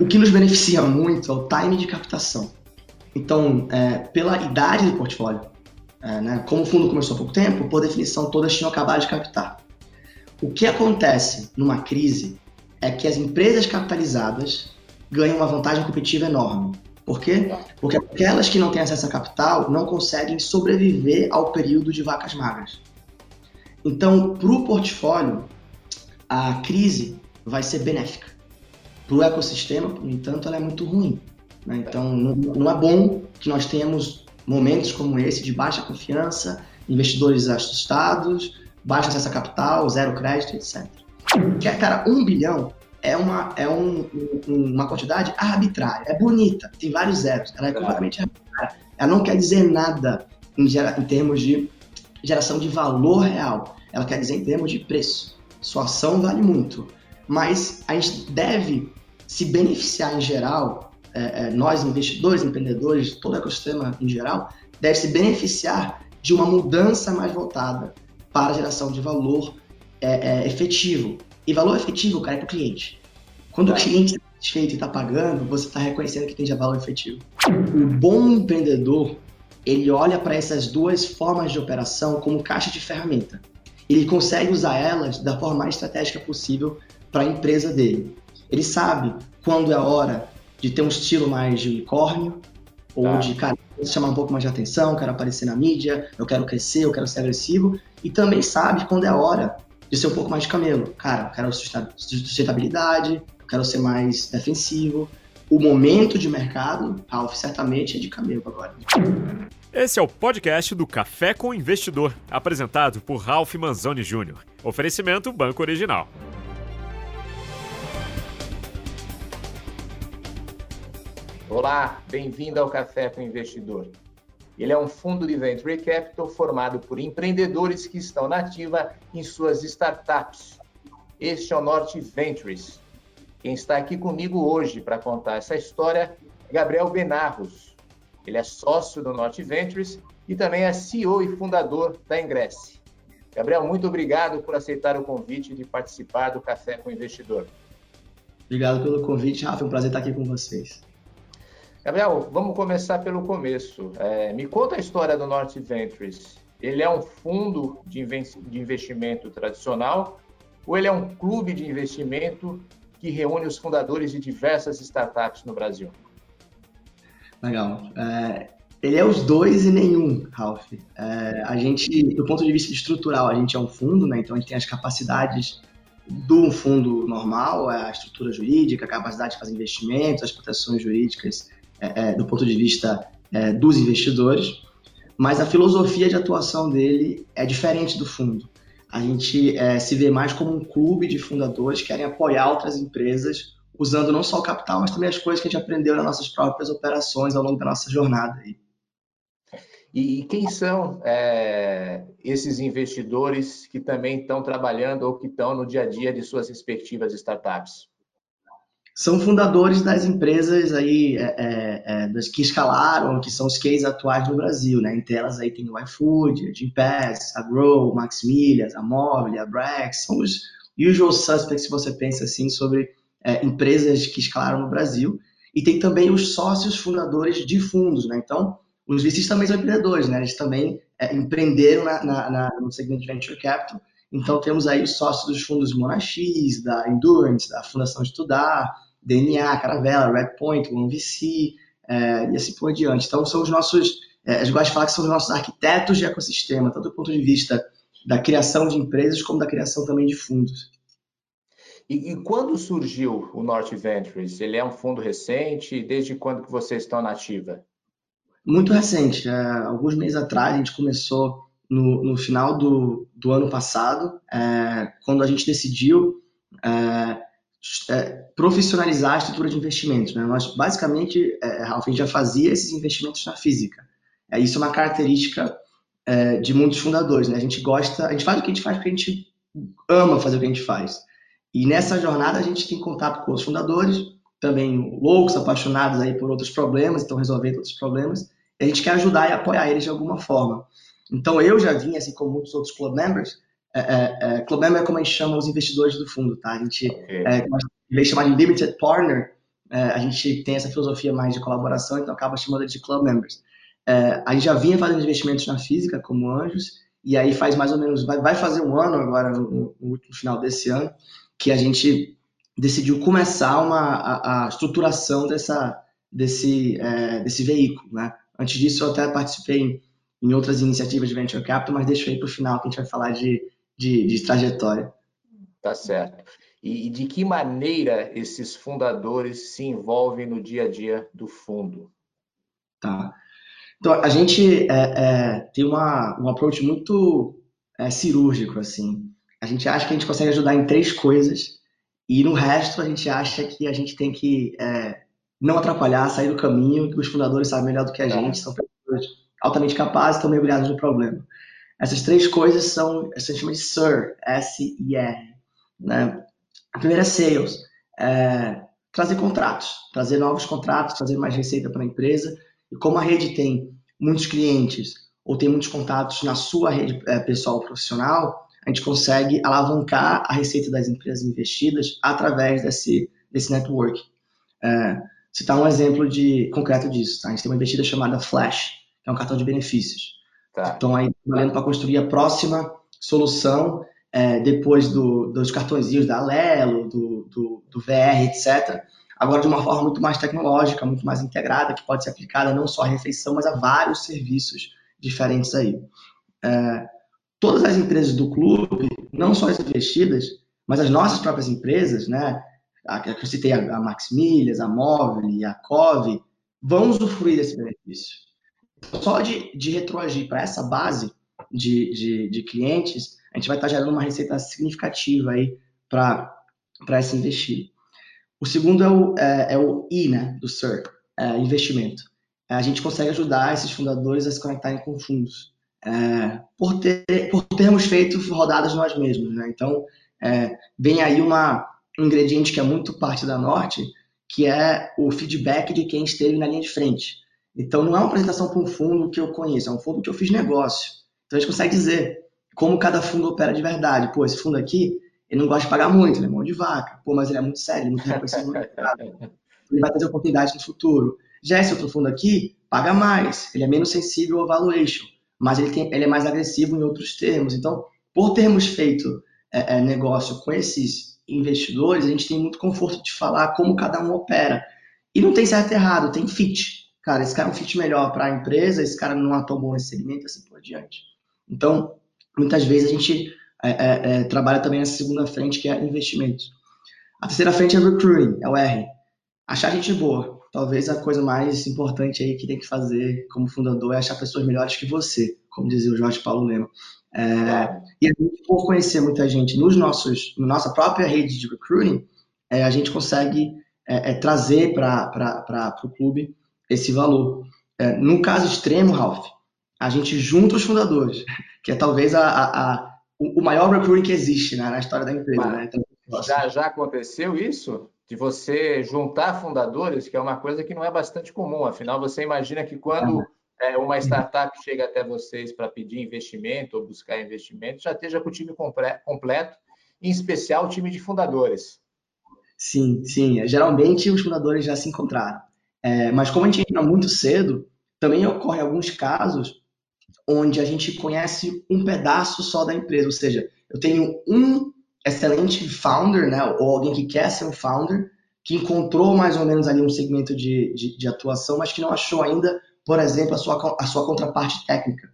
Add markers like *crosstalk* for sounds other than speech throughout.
O que nos beneficia muito é o time de captação. Então, é, pela idade do portfólio, é, né, como o fundo começou há pouco tempo, por definição, todas tinham acabado de captar. O que acontece numa crise é que as empresas capitalizadas ganham uma vantagem competitiva enorme. Por quê? Porque aquelas que não têm acesso a capital não conseguem sobreviver ao período de vacas magras. Então, para o portfólio, a crise vai ser benéfica. Para o ecossistema, no entanto, ela é muito ruim. Né? Então, não, não é bom que nós tenhamos momentos como esse de baixa confiança, investidores assustados, baixo acesso a capital, zero crédito, etc. Que, cara, um bilhão é uma, é um, um, uma quantidade arbitrária, é bonita, tem vários zeros, ela é completamente arbitrária. Ela não quer dizer nada em, gera, em termos de geração de valor real, ela quer dizer em termos de preço. Sua ação vale muito, mas a gente deve se beneficiar em geral, é, é, nós investidores, empreendedores, todo o ecossistema em geral, deve se beneficiar de uma mudança mais voltada para a geração de valor é, é efetivo. E valor efetivo, cara, é para o cliente. Quando o cliente está satisfeito e está pagando, você está reconhecendo que tem já valor efetivo. O bom empreendedor, ele olha para essas duas formas de operação como caixa de ferramenta. Ele consegue usar elas da forma mais estratégica possível para a empresa dele. Ele sabe quando é hora de ter um estilo mais de unicórnio, ou tá. de, cara, chamar um pouco mais de atenção, quero aparecer na mídia, eu quero crescer, eu quero ser agressivo, e também sabe quando é hora de ser um pouco mais de camelo. Cara, eu quero sustentabilidade, eu quero ser mais defensivo. O momento de mercado, Ralph, certamente é de camelo agora. Esse é o podcast do Café com Investidor, apresentado por Ralph Manzoni Jr. Oferecimento Banco Original. Olá, bem-vindo ao Café com Investidor. Ele é um fundo de venture capital formado por empreendedores que estão na ativa em suas startups. Este é o Norte Ventures. Quem está aqui comigo hoje para contar essa história é Gabriel Benarros. Ele é sócio do Norte Ventures e também é CEO e fundador da Ingresse. Gabriel, muito obrigado por aceitar o convite de participar do Café com Investidor. Obrigado pelo convite, Rafa. É um prazer estar aqui com vocês. Gabriel, vamos começar pelo começo. É, me conta a história do Norte Ventures. Ele é um fundo de investimento tradicional ou ele é um clube de investimento que reúne os fundadores de diversas startups no Brasil? Legal. É, ele é os dois e nenhum, Ralph. É, a gente, do ponto de vista estrutural, a gente é um fundo, né? então a gente tem as capacidades do fundo normal, a estrutura jurídica, a capacidade de fazer investimentos, as proteções jurídicas é, é, do ponto de vista é, dos investidores, mas a filosofia de atuação dele é diferente do fundo. A gente é, se vê mais como um clube de fundadores que querem apoiar outras empresas usando não só o capital, mas também as coisas que a gente aprendeu nas nossas próprias operações ao longo da nossa jornada. E quem são é, esses investidores que também estão trabalhando ou que estão no dia a dia de suas respectivas startups? São fundadores das empresas aí é, é, é, das que escalaram, que são os cases atuais no Brasil, né? Entre elas aí tem o iFood, a Gympass, a Grow, Maximilias, a Mobile, a Brex, são os usual suspects se você pensa assim sobre é, empresas que escalaram no Brasil. E tem também os sócios fundadores de fundos, né? Então, os VCs também são empreendedores, né? Eles também é, empreenderam na, na, na, no segmento de Venture Capital. Então, temos aí os sócios dos fundos Monax, da Endurance, da Fundação Estudar, DNA, Caravela, Redpoint, OneVC é, e assim por diante. Então, são os nossos, é, eu gosto de falar que são os nossos arquitetos de ecossistema, tanto do ponto de vista da criação de empresas, como da criação também de fundos. E, e, quando surgiu o Norte Ventures? Ele é um fundo recente? Desde quando que vocês estão na ativa? Muito recente. É, alguns meses atrás, a gente começou no, no final do, do ano passado, é, quando a gente decidiu é, é, profissionalizar a estrutura de investimentos. Né? Nós, basicamente, é, a gente já fazia esses investimentos na física. É, isso é uma característica é, de muitos fundadores. Né? A gente gosta, a gente faz o que a gente faz porque a gente ama fazer o que a gente faz. E nessa jornada a gente tem contato com os fundadores, também loucos, apaixonados aí por outros problemas, estão resolvendo outros problemas. E a gente quer ajudar e apoiar eles de alguma forma. Então eu já vim, assim como muitos outros club members, é, é, é, club member é como a gente chama os investidores do fundo, tá? A gente okay. é, em vez de chamar de limited partner, é, a gente tem essa filosofia mais de colaboração, então acaba chamando de club members. É, a gente já vinha fazendo investimentos na física como anjos, e aí faz mais ou menos, vai, vai fazer um ano agora, no, no, final desse ano, que a gente decidiu começar uma, a, a estruturação dessa, desse, é, desse veículo. Né? Antes disso, eu até participei em, em outras iniciativas de Venture Capital, mas deixo aí para o final, que a gente vai falar de, de, de trajetória. Tá certo. E, e de que maneira esses fundadores se envolvem no dia a dia do fundo? Tá. Então, a gente é, é, tem uma, um approach muito é, cirúrgico, assim. A gente acha que a gente consegue ajudar em três coisas e no resto a gente acha que a gente tem que é, não atrapalhar, sair do caminho, que os fundadores sabem melhor do que a tá. gente, são pessoas altamente capazes, estão mergulhados no problema. Essas três coisas são, a gente chama de SIR, S-I-R. Né? A primeira é sales, é trazer contratos, trazer novos contratos, trazer mais receita para a empresa. E como a rede tem muitos clientes ou tem muitos contatos na sua rede é, pessoal profissional, a gente consegue alavancar a receita das empresas investidas através desse, desse network. É, citar um exemplo de, concreto disso. Tá? A gente tem uma investida chamada Flash, que é um cartão de benefícios. Tá. Então, aí, trabalhando para construir a próxima solução é, depois do, dos cartõezinhos da Lelo, do, do, do, VR, etc. Agora de uma forma muito mais tecnológica, muito mais integrada, que pode ser aplicada não só à refeição, mas a vários serviços diferentes aí. É, todas as empresas do clube, não só as investidas, mas as nossas próprias empresas, né? A, que eu citei a, a Max Milhas, a Móvel e a Cove, vão usufruir desse benefício. Só de, de retroagir para essa base de, de, de clientes, a gente vai estar gerando uma receita significativa aí para esse investido. O segundo é o, é, é o I, né, do SIR, é, investimento. É, a gente consegue ajudar esses fundadores a se conectarem com fundos, é, por, ter, por termos feito rodadas nós mesmos. Né? Então, é, vem aí uma, um ingrediente que é muito parte da Norte, que é o feedback de quem esteve na linha de frente. Então, não é uma apresentação para um fundo que eu conheço, é um fundo que eu fiz negócio. Então, a gente consegue dizer, como cada fundo opera de verdade. Pô, esse fundo aqui, ele não gosta de pagar muito, ele é mão de vaca. Pô, mas ele é muito sério, ele é muito reconhecido no mercado. Ele vai trazer oportunidades no futuro. Já esse outro fundo aqui, paga mais, ele é menos sensível ao valuation, mas ele, tem, ele é mais agressivo em outros termos. Então, por termos feito é, é, negócio com esses investidores, a gente tem muito conforto de falar como cada um opera. E não tem certo e errado, tem fit. Cara, esse cara é um fit melhor para a empresa, esse cara não atua bom nesse segmento, assim por diante. Então, muitas vezes a gente é, é, é, trabalha também nessa segunda frente, que é investimentos. A terceira frente é recruiting, é o R. Achar gente boa. Talvez a coisa mais importante aí que tem que fazer como fundador é achar pessoas melhores que você, como dizia o Jorge Paulo Lema. É, e a gente, por conhecer muita gente nos nossos, na nossa própria rede de recruiting, é, a gente consegue é, trazer para o clube esse valor. no caso extremo, Ralph, a gente junta os fundadores, *laughs* que é talvez a, a, a o maior recruiting que existe né, na história da empresa. Né? Então, já, já aconteceu isso? De você juntar fundadores, que é uma coisa que não é bastante comum. Afinal, você imagina que quando é, uma startup chega até vocês para pedir investimento ou buscar investimento, já esteja com o time completo, em especial o time de fundadores. Sim, sim. Geralmente os fundadores já se encontraram. É, mas como a gente entra muito cedo, também ocorre alguns casos onde a gente conhece um pedaço só da empresa, ou seja, eu tenho um excelente founder, né, ou alguém que quer ser um founder, que encontrou mais ou menos ali um segmento de, de, de atuação, mas que não achou ainda, por exemplo, a sua, a sua contraparte técnica.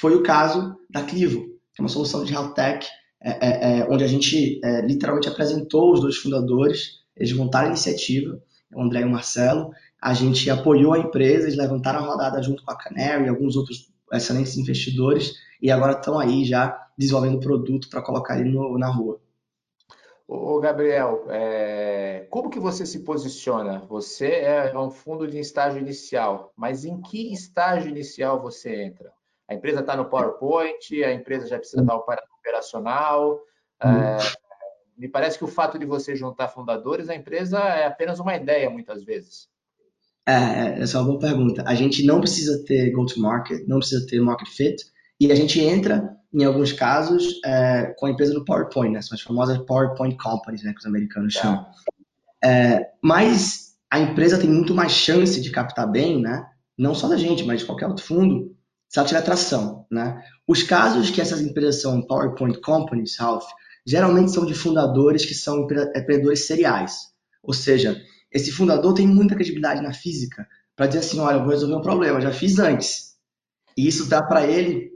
Foi o caso da Clivo, que é uma solução de health tech, é, é, é, onde a gente é, literalmente apresentou os dois fundadores, eles montaram a iniciativa, o André e o Marcelo, a gente apoiou a empresa, eles levantaram a rodada junto com a Canary e alguns outros excelentes investidores e agora estão aí já desenvolvendo produto para colocar ele no, na rua. Ô, Gabriel, é... como que você se posiciona? Você é um fundo de estágio inicial, mas em que estágio inicial você entra? A empresa está no PowerPoint, a empresa já precisa estar operacional. É... Uhum. Me parece que o fato de você juntar fundadores, a empresa é apenas uma ideia, muitas vezes. É, é, essa é uma boa pergunta. A gente não precisa ter go-to-market, não precisa ter market fit, e a gente entra, em alguns casos, é, com a empresa do PowerPoint, né? São as famosas PowerPoint companies, né, que os americanos tá. chamam. É, mas a empresa tem muito mais chance de captar bem, né? Não só da gente, mas de qualquer outro fundo, se ela tiver tração, né? Os casos que essas empresas são PowerPoint companies, Ralph, geralmente são de fundadores que são empreendedores seriais. Ou seja, esse fundador tem muita credibilidade na física para dizer assim, olha, eu vou resolver um problema, já fiz antes. E isso dá para ele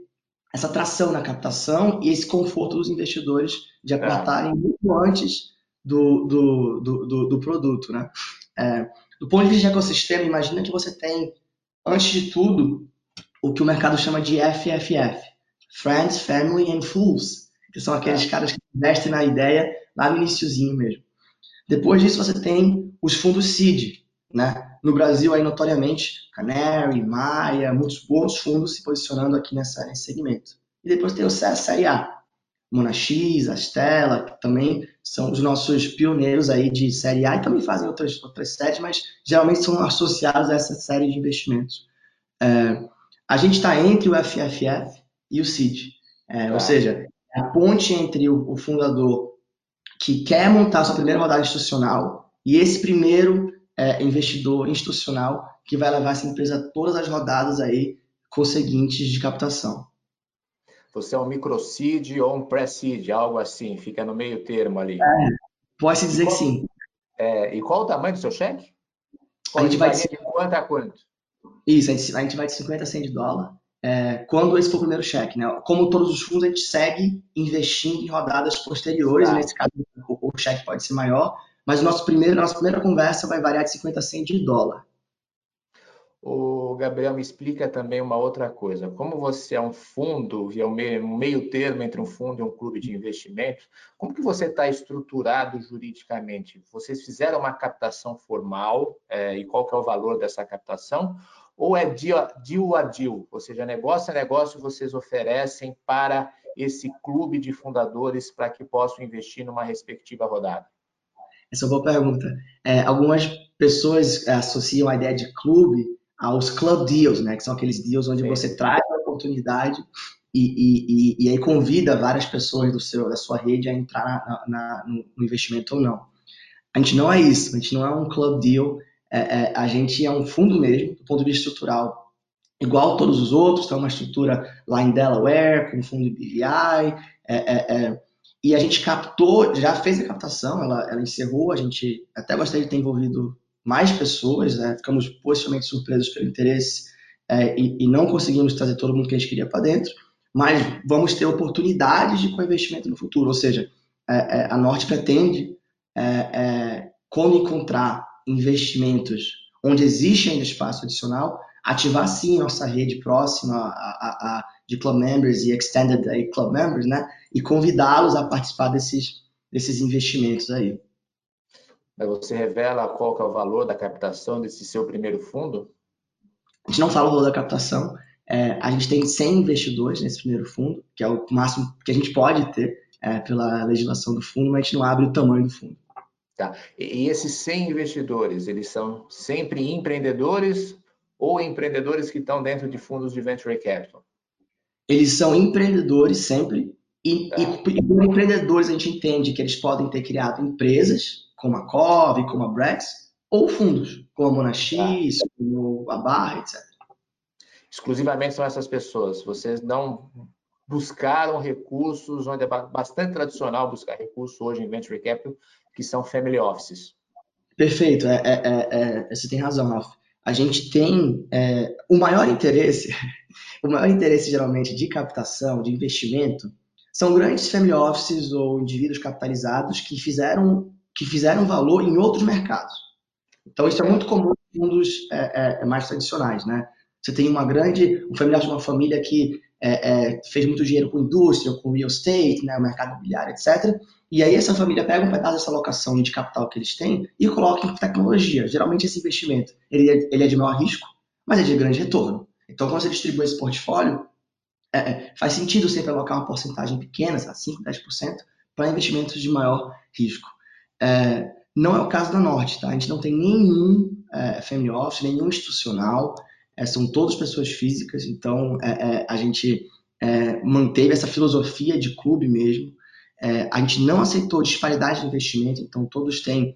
essa tração na captação e esse conforto dos investidores de aportarem é. muito antes do, do, do, do, do produto, né? É, do ponto de vista de ecossistema, imagina que você tem, antes de tudo, o que o mercado chama de FFF, Friends, Family and Fools, que são aqueles é. caras que investem na ideia lá no iníciozinho mesmo. Depois disso, você tem os fundos seed, né? No Brasil, aí, notoriamente, Canary, Maia, muitos bons fundos se posicionando aqui nessa, nesse segmento. E depois tem o Série A, Monax, Astela, que também são os nossos pioneiros aí de Série A e também fazem outras, outras séries, mas geralmente são associados a essa série de investimentos. É, a gente está entre o FFF e o CID, é, ou tá. seja, a ponte entre o, o fundador que quer montar sua primeira rodada institucional e esse primeiro é, investidor institucional que vai levar essa empresa todas as rodadas aí conseguintes de captação. Você é um microseed ou um pre-seed, algo assim, fica no meio termo ali. É, pode dizer qual, que sim. É, e qual o tamanho do seu cheque? Qual a gente vai de, de quanto a quanto? Isso, a gente, a gente vai de 50 a 100 de dólar. É, quando esse for o primeiro cheque, né? Como todos os fundos, a gente segue investindo em rodadas posteriores, tá. nesse caso o, o cheque pode ser maior, mas o nosso primeiro, a nossa primeira conversa vai variar de 50 a 100 de dólar. O Gabriel me explica também uma outra coisa. Como você é um fundo, e é um meio, um meio termo entre um fundo e um clube de investimentos, como que você está estruturado juridicamente? Vocês fizeram uma captação formal é, e qual que é o valor dessa captação? Ou é deal, a deal, ou seja, negócio a negócio vocês oferecem para esse clube de fundadores para que possam investir numa respectiva rodada? Essa é uma boa pergunta. É, algumas pessoas associam a ideia de clube aos club deals, né? Que são aqueles deals onde Sim. você traz a oportunidade e, e, e, aí convida várias pessoas do seu, da sua rede a entrar na, na, no investimento ou não. A gente não é isso, a gente não é um club deal, é, é, a gente é um fundo mesmo, do ponto de vista estrutural, igual todos os outros, tem uma estrutura lá em Delaware, com fundo BVI, é, é, é, e a gente captou, já fez a captação, ela, ela encerrou, a gente até gostaria de ter envolvido mais pessoas, né? ficamos positivamente surpresos pelo interesse é, e, e, não conseguimos trazer todo mundo que a gente queria para dentro, mas vamos ter oportunidades de co-investimento no futuro, ou seja, é, é, a Norte pretende, é, quando encontrar investimentos onde existe ainda espaço adicional, ativar sim nossa rede próxima a, a, a de club members e extended aí, club members, né? E convidá-los a participar desses, desses investimentos aí. Você revela qual que é o valor da captação desse seu primeiro fundo? A gente não fala o valor da captação. É, a gente tem 100 investidores nesse primeiro fundo, que é o máximo que a gente pode ter é, pela legislação do fundo, mas a gente não abre o tamanho do fundo. Tá. E esses 100 investidores, eles são sempre empreendedores ou empreendedores que estão dentro de fundos de venture capital? Eles são empreendedores sempre, e, tá. e, por empreendedores a gente entende que eles podem ter criado empresas como a COV, como a Brex, ou fundos, como a Monax, ah. como a Barra, etc. Exclusivamente são essas pessoas. Vocês não buscaram recursos, onde é bastante tradicional buscar recursos hoje em Venture Capital, que são family offices. Perfeito, é, é, é, é você tem razão, Ralf. A gente tem é, o maior interesse, *laughs* o maior interesse geralmente de captação, de investimento, são grandes family offices ou indivíduos capitalizados que fizeram que fizeram valor em outros mercados. Então, isso é muito comum em fundos é, mais tradicionais, né? Você tem uma grande, um familiar de uma família que é, é, fez muito dinheiro com indústria, com real estate, né, mercado imobiliário, etc. E aí essa família pega um pedaço dessa alocação de capital que eles têm e coloca em tecnologia. Geralmente esse investimento ele é, ele é de maior risco, mas é de grande retorno. Então, quando você distribui esse portfólio, é, é faz sentido sempre alocar uma porcentagem pequena, 5, 10%, para investimentos de maior risco. É, não é o caso da Norte, tá? A gente não tem nenhum é, family office, nenhum institucional, é, são todas pessoas físicas, então é, é a gente é, manteve essa filosofia de clube mesmo. É, a gente não aceitou disparidade de investimento, então todos têm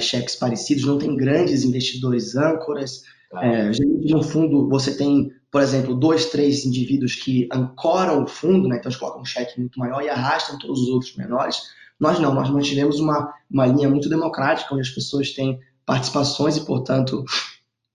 cheques parecidos, não tem grandes investidores âncoras. É, geralmente, no fundo, você tem, por exemplo, dois, três indivíduos que ancoram o fundo, né? então eles colocam um cheque muito maior e arrastam todos os outros menores. Nós não, nós mantivemos uma, uma linha muito democrática, onde as pessoas têm participações e, portanto,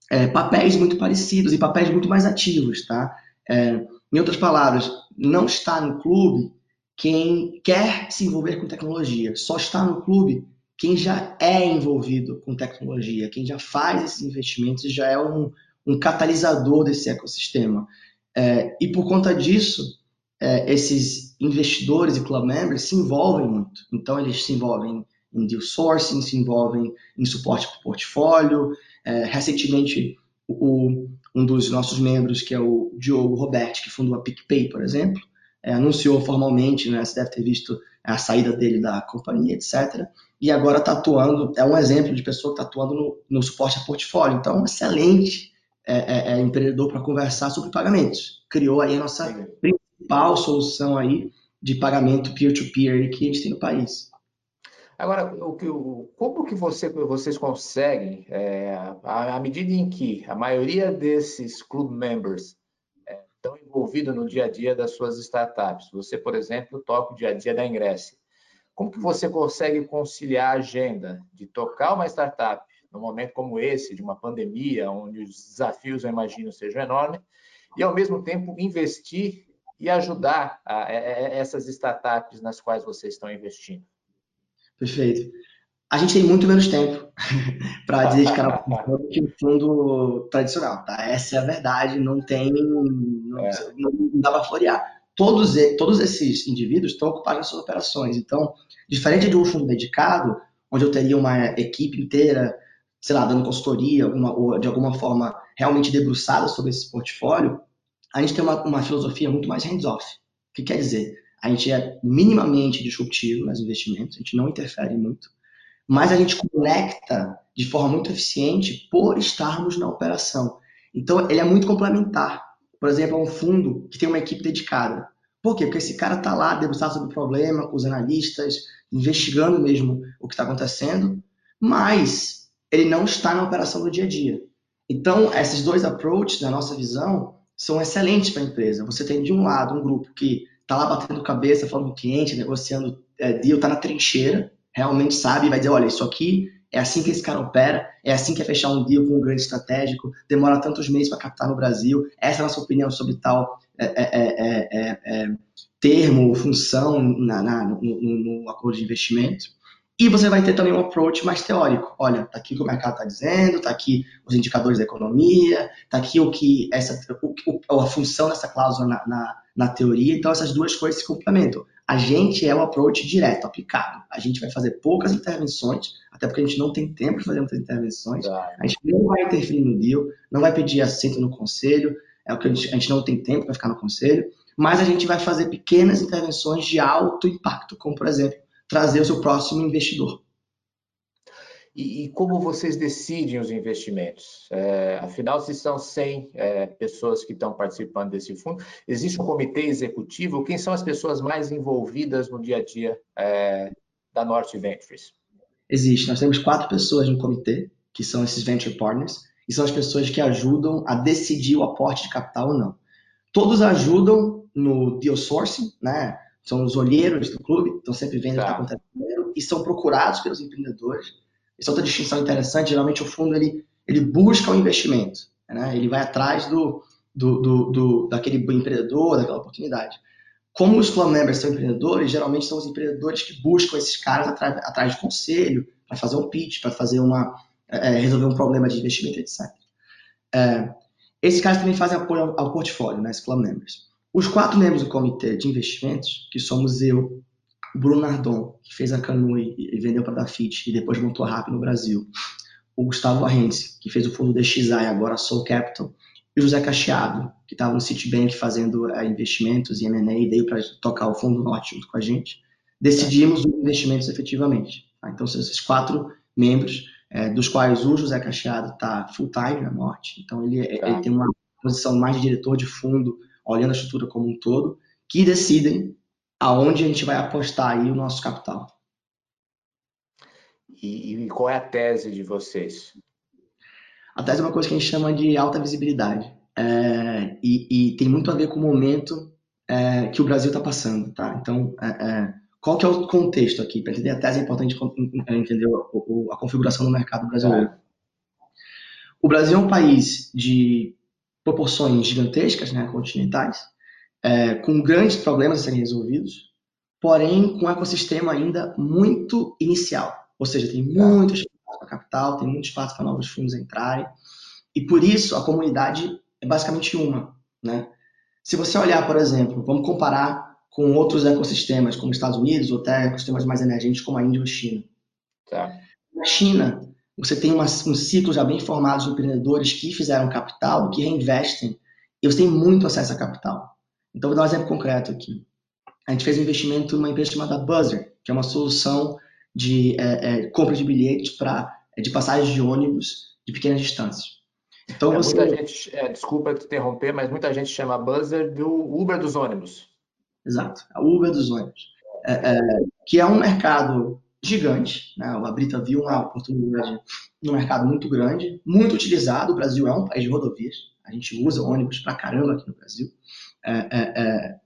é, papéis muito parecidos e papéis muito mais ativos, tá? É, em outras palavras, não está no clube quem quer se envolver com tecnologia, só está no clube quem já é envolvido com tecnologia, quem já faz esses investimentos e já é um, um catalisador desse ecossistema. É, e por conta disso, é, esses investidores e club members se envolvem muito. Então, eles se envolvem em deal sourcing, se envolvem em suporte para o portfólio. É, recentemente, o, um dos nossos membros, que é o Diogo Roberti, que fundou a PicPay, por exemplo, é, anunciou formalmente, né, você deve ter visto a saída dele da companhia, etc. E agora está atuando, é um exemplo de pessoa que está atuando no, no, suporte a portfólio. Então, é um excelente é, é, é empreendedor para conversar sobre pagamentos. Criou aí a nossa principal solução aí de pagamento peer-to-peer -peer que a gente tem no país. Agora, o que, o, como que você, vocês conseguem, é, à, medida em que a maioria desses club members é, estão envolvidos no dia a dia das suas startups, você, por exemplo, toca o dia a dia da Ingresse, como que você consegue conciliar a agenda de tocar uma startup num momento como esse, de uma pandemia, onde os desafios, eu imagino, sejam enormes, e, ao mesmo tempo, investir e ajudar a, a, a essas startups nas quais vocês estão investindo? Perfeito. A gente tem muito menos tempo para dedicar ao fundo do que o fundo tradicional, tá? Essa é a verdade, não tem. Não, é. não dá para florear. Todos, todos esses indivíduos estão ocupados nas suas operações. Então, diferente de um fundo dedicado, onde eu teria uma equipe inteira, sei lá, dando consultoria, alguma, ou de alguma forma realmente debruçada sobre esse portfólio, a gente tem uma, uma filosofia muito mais hands-off. O que quer dizer? A gente é minimamente disruptivo nos investimentos, a gente não interfere muito, mas a gente conecta de forma muito eficiente por estarmos na operação. Então, ele é muito complementar. Por exemplo, é um fundo que tem uma equipe dedicada. Por quê? Porque esse cara está lá debruçado sobre o problema, com os analistas, investigando mesmo o que está acontecendo, mas ele não está na operação do dia a dia. Então, esses dois approaches, na nossa visão, são excelentes para a empresa. Você tem, de um lado, um grupo que tá lá batendo cabeça, falando com o cliente, negociando é, deal, tá na trincheira, realmente sabe vai dizer, olha, isso aqui é assim que esse cara opera, é assim que é fechar um deal com um grande estratégico, demora tantos meses para captar no Brasil, essa é a nossa opinião sobre tal é, é, é termo, função na, na, no, no, acordo de investimento. E você vai ter também um approach mais teórico. Olha, tá aqui o que o mercado está dizendo, tá aqui os indicadores da economia, tá aqui o que essa, o, a função dessa cláusula na, na na teoria, então essas duas coisas se complementam. A gente é o approach direto, aplicado. A gente vai fazer poucas intervenções, até porque a gente não tem tempo de fazer muitas intervenções. Tá. A gente não vai interferir no deal, não vai pedir assento no conselho, é o que a gente, a gente não tem tempo para ficar no conselho, mas a gente vai fazer pequenas intervenções de alto impacto, como, por exemplo, trazer o seu próximo investidor. E, e, como vocês decidem os investimentos? É, afinal, se são 100 é, pessoas que estão participando desse fundo, existe um comitê executivo? Quem são as pessoas mais envolvidas no dia a dia é, da Norte Ventures? Existe. Nós temos quatro pessoas no comitê, que são esses Venture Partners, e são as pessoas que ajudam a decidir o aporte de capital ou não. Todos ajudam no deal sourcing, né? São os olheiros do clube, estão sempre vendo tá. o que está acontecendo, e são procurados pelos empreendedores essa é outra distinção interessante, geralmente o fundo ele, ele busca o investimento, né? ele vai atrás do, do, do, do, daquele empreendedor, daquela oportunidade. Como os club members são empreendedores, geralmente são os empreendedores que buscam esses caras atrás, atrás de conselho, para fazer um pitch, para fazer uma é, é, resolver um problema de investimento, etc. É, esses caras também fazem apoio ao, ao portfólio, né, esses club members. Os quatro membros do comitê de investimentos, que somos eu, Bruno Nardon, que fez a Canui e vendeu para a Dafit e depois montou a RAP no Brasil. O Gustavo Arrendes, que fez o fundo DXI, agora Soul Capital. E o José Cacheado, que estava no Citibank fazendo uh, investimentos e M&A e veio para tocar o Fundo Norte junto com a gente. Decidimos os investimentos efetivamente. Tá? Então, são esses quatro membros, é, dos quais o José Cacheado está full-time na Norte. Então, ele, tá. ele tem uma posição mais de diretor de fundo, olhando a estrutura como um todo, que decidem aonde a gente vai apostar aí o nosso capital. e, e, qual é a tese de vocês? A tese é uma coisa que a gente chama de alta visibilidade. É, e, e, tem muito a ver com o momento é, que o Brasil está passando. Tá? Então, é, é, qual que é o contexto aqui? Para entender a tese é importante entender a, a configuração do mercado brasileiro. O Brasil é um país de proporções gigantescas, né, continentais, é, com grandes problemas a serem resolvidos, porém com um ecossistema ainda muito inicial. Ou seja, tem muito espaço para capital, tem muito espaço para novos fundos entrarem, e por isso a comunidade é basicamente uma. Né? Se você olhar, por exemplo, vamos comparar com outros ecossistemas, como Estados Unidos, ou até ecossistemas mais emergentes, como a Índia ou a China. Tá. Na China, você tem uma, um ciclo já bem formado de empreendedores que fizeram capital, que reinvestem, e você tem muito acesso a capital. Então, vou dar um exemplo concreto aqui. A gente fez um investimento numa empresa chamada Buzzer, que é uma solução de é, é, compra de bilhetes para é, de passagens de ônibus de pequenas distâncias. Então, é, você... muita gente, é, desculpa te interromper, mas muita gente chama Buzzer do Uber dos ônibus. Exato, a Uber dos ônibus, que é um mercado gigante. Né? A Brita viu uma oportunidade no mercado muito grande, muito utilizado. O Brasil é um país de rodovias, a gente usa ônibus pra caramba aqui no Brasil. É, é, é,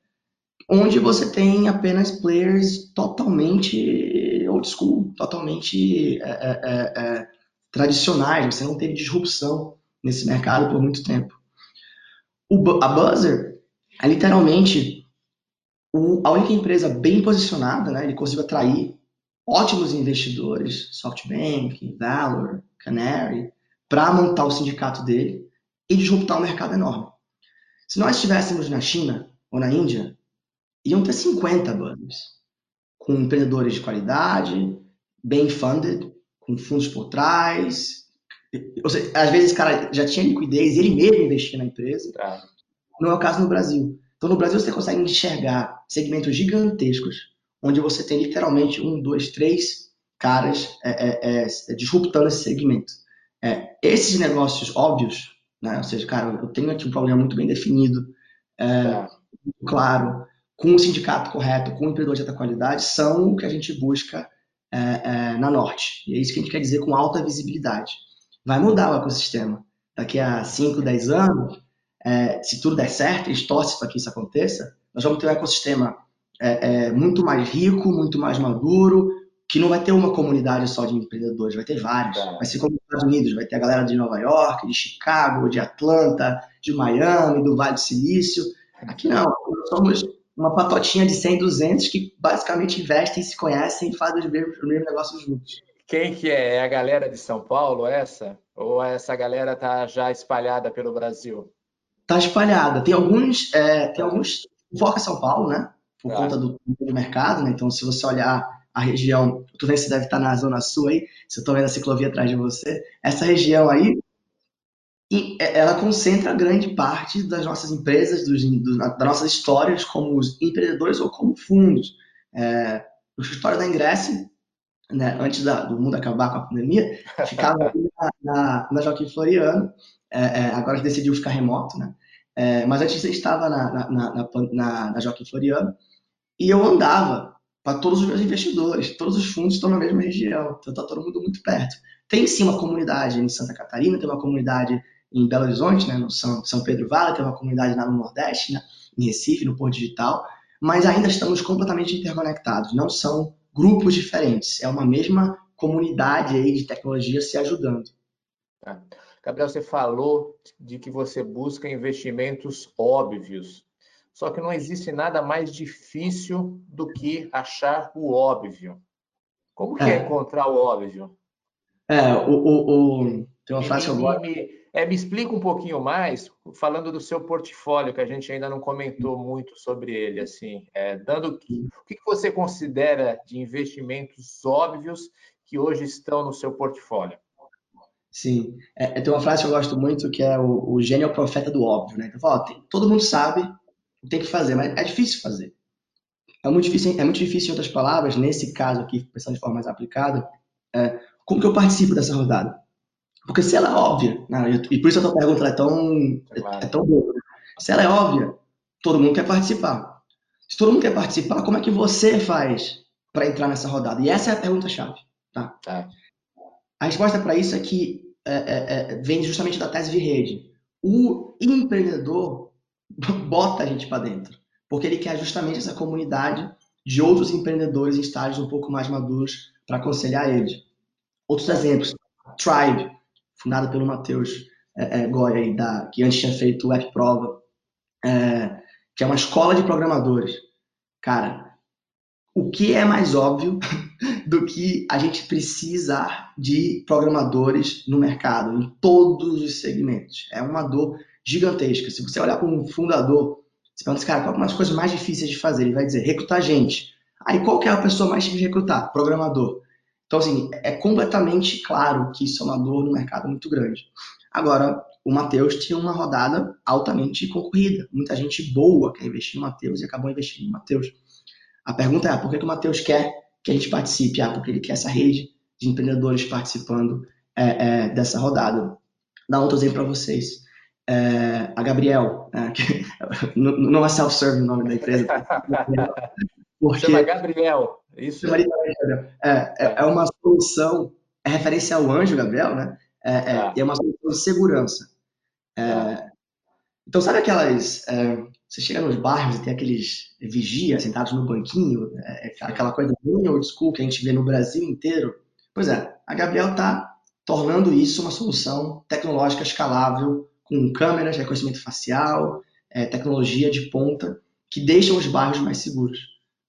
onde você tem apenas players totalmente old school, totalmente é, é, é, tradicionais, você não teve disrupção nesse mercado por muito tempo. O, a Buzzer é literalmente o, a única empresa bem posicionada, né? ele conseguiu atrair ótimos investidores, SoftBank, Valor, Canary, para montar o sindicato dele e disruptar um mercado enorme. Se nós estivéssemos na China ou na Índia, iam ter 50 buzzers, com empreendedores de qualidade, bem funded, com fundos por trás. Ou seja, às vezes cara já tinha liquidez, ele mesmo investia na empresa. Tá. Não é o caso no Brasil. Então, no Brasil, você consegue enxergar segmentos gigantescos onde você tem literalmente um, dois, três caras é, é, é, disruptando esse segmento. É, esses negócios óbvios, né, ou seja, cara, eu tenho aqui um problema muito bem definido, é, claro, com o sindicato correto, com o empreendedor de alta qualidade, são o que a gente busca é, na Norte. E é isso que a gente quer dizer com alta visibilidade. Vai mudar o ecossistema. Daqui a 5, 10 anos, se tudo der certo, a gente torce para que isso aconteça, nós vamos ter um ecossistema é, é, muito mais rico, muito mais maduro, que não vai ter uma comunidade só de empreendedores, vai ter vários. É. Vai ser como os Estados Unidos, vai ter a galera de Nova York, de Chicago, de Atlanta, de Miami, do Vale do Silício. Aqui não, nós somos uma patotinha de 100, 200 que basicamente investem, se conhecem e fazem os mesmos, os mesmos negócios juntos. Quem que é? É a galera de São Paulo, essa? Ou essa galera tá já espalhada pelo Brasil? Tá espalhada. Tem alguns, é, tem alguns foca São Paulo, né? Por conta do, do, mercado, né? Então, se você olhar a região, tu que você deve estar na zona sul aí, se eu estou vendo a ciclovia atrás de você, essa região aí, é, ela concentra grande parte das nossas empresas, dos, do, das nossas histórias como empreendedores ou como fundos. É, o escritório da Ingresse, né, antes da, do mundo acabar com a pandemia, *laughs* ficava na, na, na Joaquim Floriano, é, é, agora que decidiu ficar remoto, né? É, mas antes estava na, na, na, na, na Joaquim Floriano, e eu andava para todos os meus investidores, todos os fundos estão na mesma região, então está todo mundo muito perto. Tem sim uma comunidade em Santa Catarina, tem uma comunidade em Belo Horizonte, né, no São, São Pedro Vale, tem uma comunidade lá no Nordeste, né, em Recife, no Porto Digital, mas ainda estamos completamente interconectados, não são grupos diferentes, é uma mesma comunidade aí de tecnologia se ajudando. É. Gabriel, você falou de que você busca investimentos óbvios. Só que não existe nada mais difícil do que achar o óbvio. Como que é, é encontrar o óbvio? É, o, o, o... tem uma frase que gosto. Me, é, me explica um pouquinho mais, falando do seu portfólio, que a gente ainda não comentou muito sobre ele, assim, é, dando o que você considera de investimentos óbvios que hoje estão no seu portfólio? Sim, é, tem uma frase que eu gosto muito que é o, o gênio é o profeta do óbvio, né? Então, fala, tem, todo mundo sabe tem que fazer, mas é difícil fazer. É muito difícil, é muito difícil em outras palavras, nesse caso aqui, pensando de forma mais aplicada, é, como que eu participo dessa rodada? Porque se ela é óbvia, né, e por isso a tua pergunta é tão, é, é tão boa, né? se ela é óbvia, todo mundo quer participar. Se todo mundo quer participar, como é que você faz para entrar nessa rodada? E essa é a pergunta-chave. Tá? tá. A resposta para isso é que é, é, é, vem justamente da tese de rede. O empreendedor *laughs* bota a gente para dentro, porque ele quer justamente essa comunidade de outros empreendedores em estágios um pouco mais maduros para aconselhar eles. Outros exemplos, Tribe, fundada pelo Matheus é, é, Goya, da, que antes tinha feito o Prova, é, que é uma escola de programadores. Cara, o que é mais óbvio *laughs* do que a gente precisar de programadores no mercado, em todos os segmentos? É uma dor gigantesca. Se você olhar para um fundador, você pergunta, cara, qual é uma das coisas mais difíceis de fazer? Ele vai dizer, recrutar gente. Aí qual que é a pessoa mais difícil de recrutar? Programador. Então, assim, é completamente claro que isso é uma dor no mercado muito grande. Agora, o Matheus tinha uma rodada altamente concorrida. Muita gente boa quer investir no Matheus e acabou investindo no Matheus. A pergunta é, por que, que o Matheus quer que a gente participe? Ah, porque ele quer essa rede de empreendedores participando é, é, dessa rodada. Vou dar outro exemplo para vocês. É, a Gabriel, é, que, *laughs* não é self-serving o nome da empresa. *laughs* Porque, Chama Gabriel, isso? É, é, é uma solução, é referência ao anjo Gabriel, né? É, é, ah. é uma solução de segurança. É, ah. Então, sabe aquelas. É, você chega nos bairros e tem aqueles vigias sentados no banquinho, aquela coisa bem old school que a gente vê no Brasil inteiro? Pois é, a Gabriel está tornando isso uma solução tecnológica escalável, com câmeras, reconhecimento facial, tecnologia de ponta, que deixam os bairros mais seguros.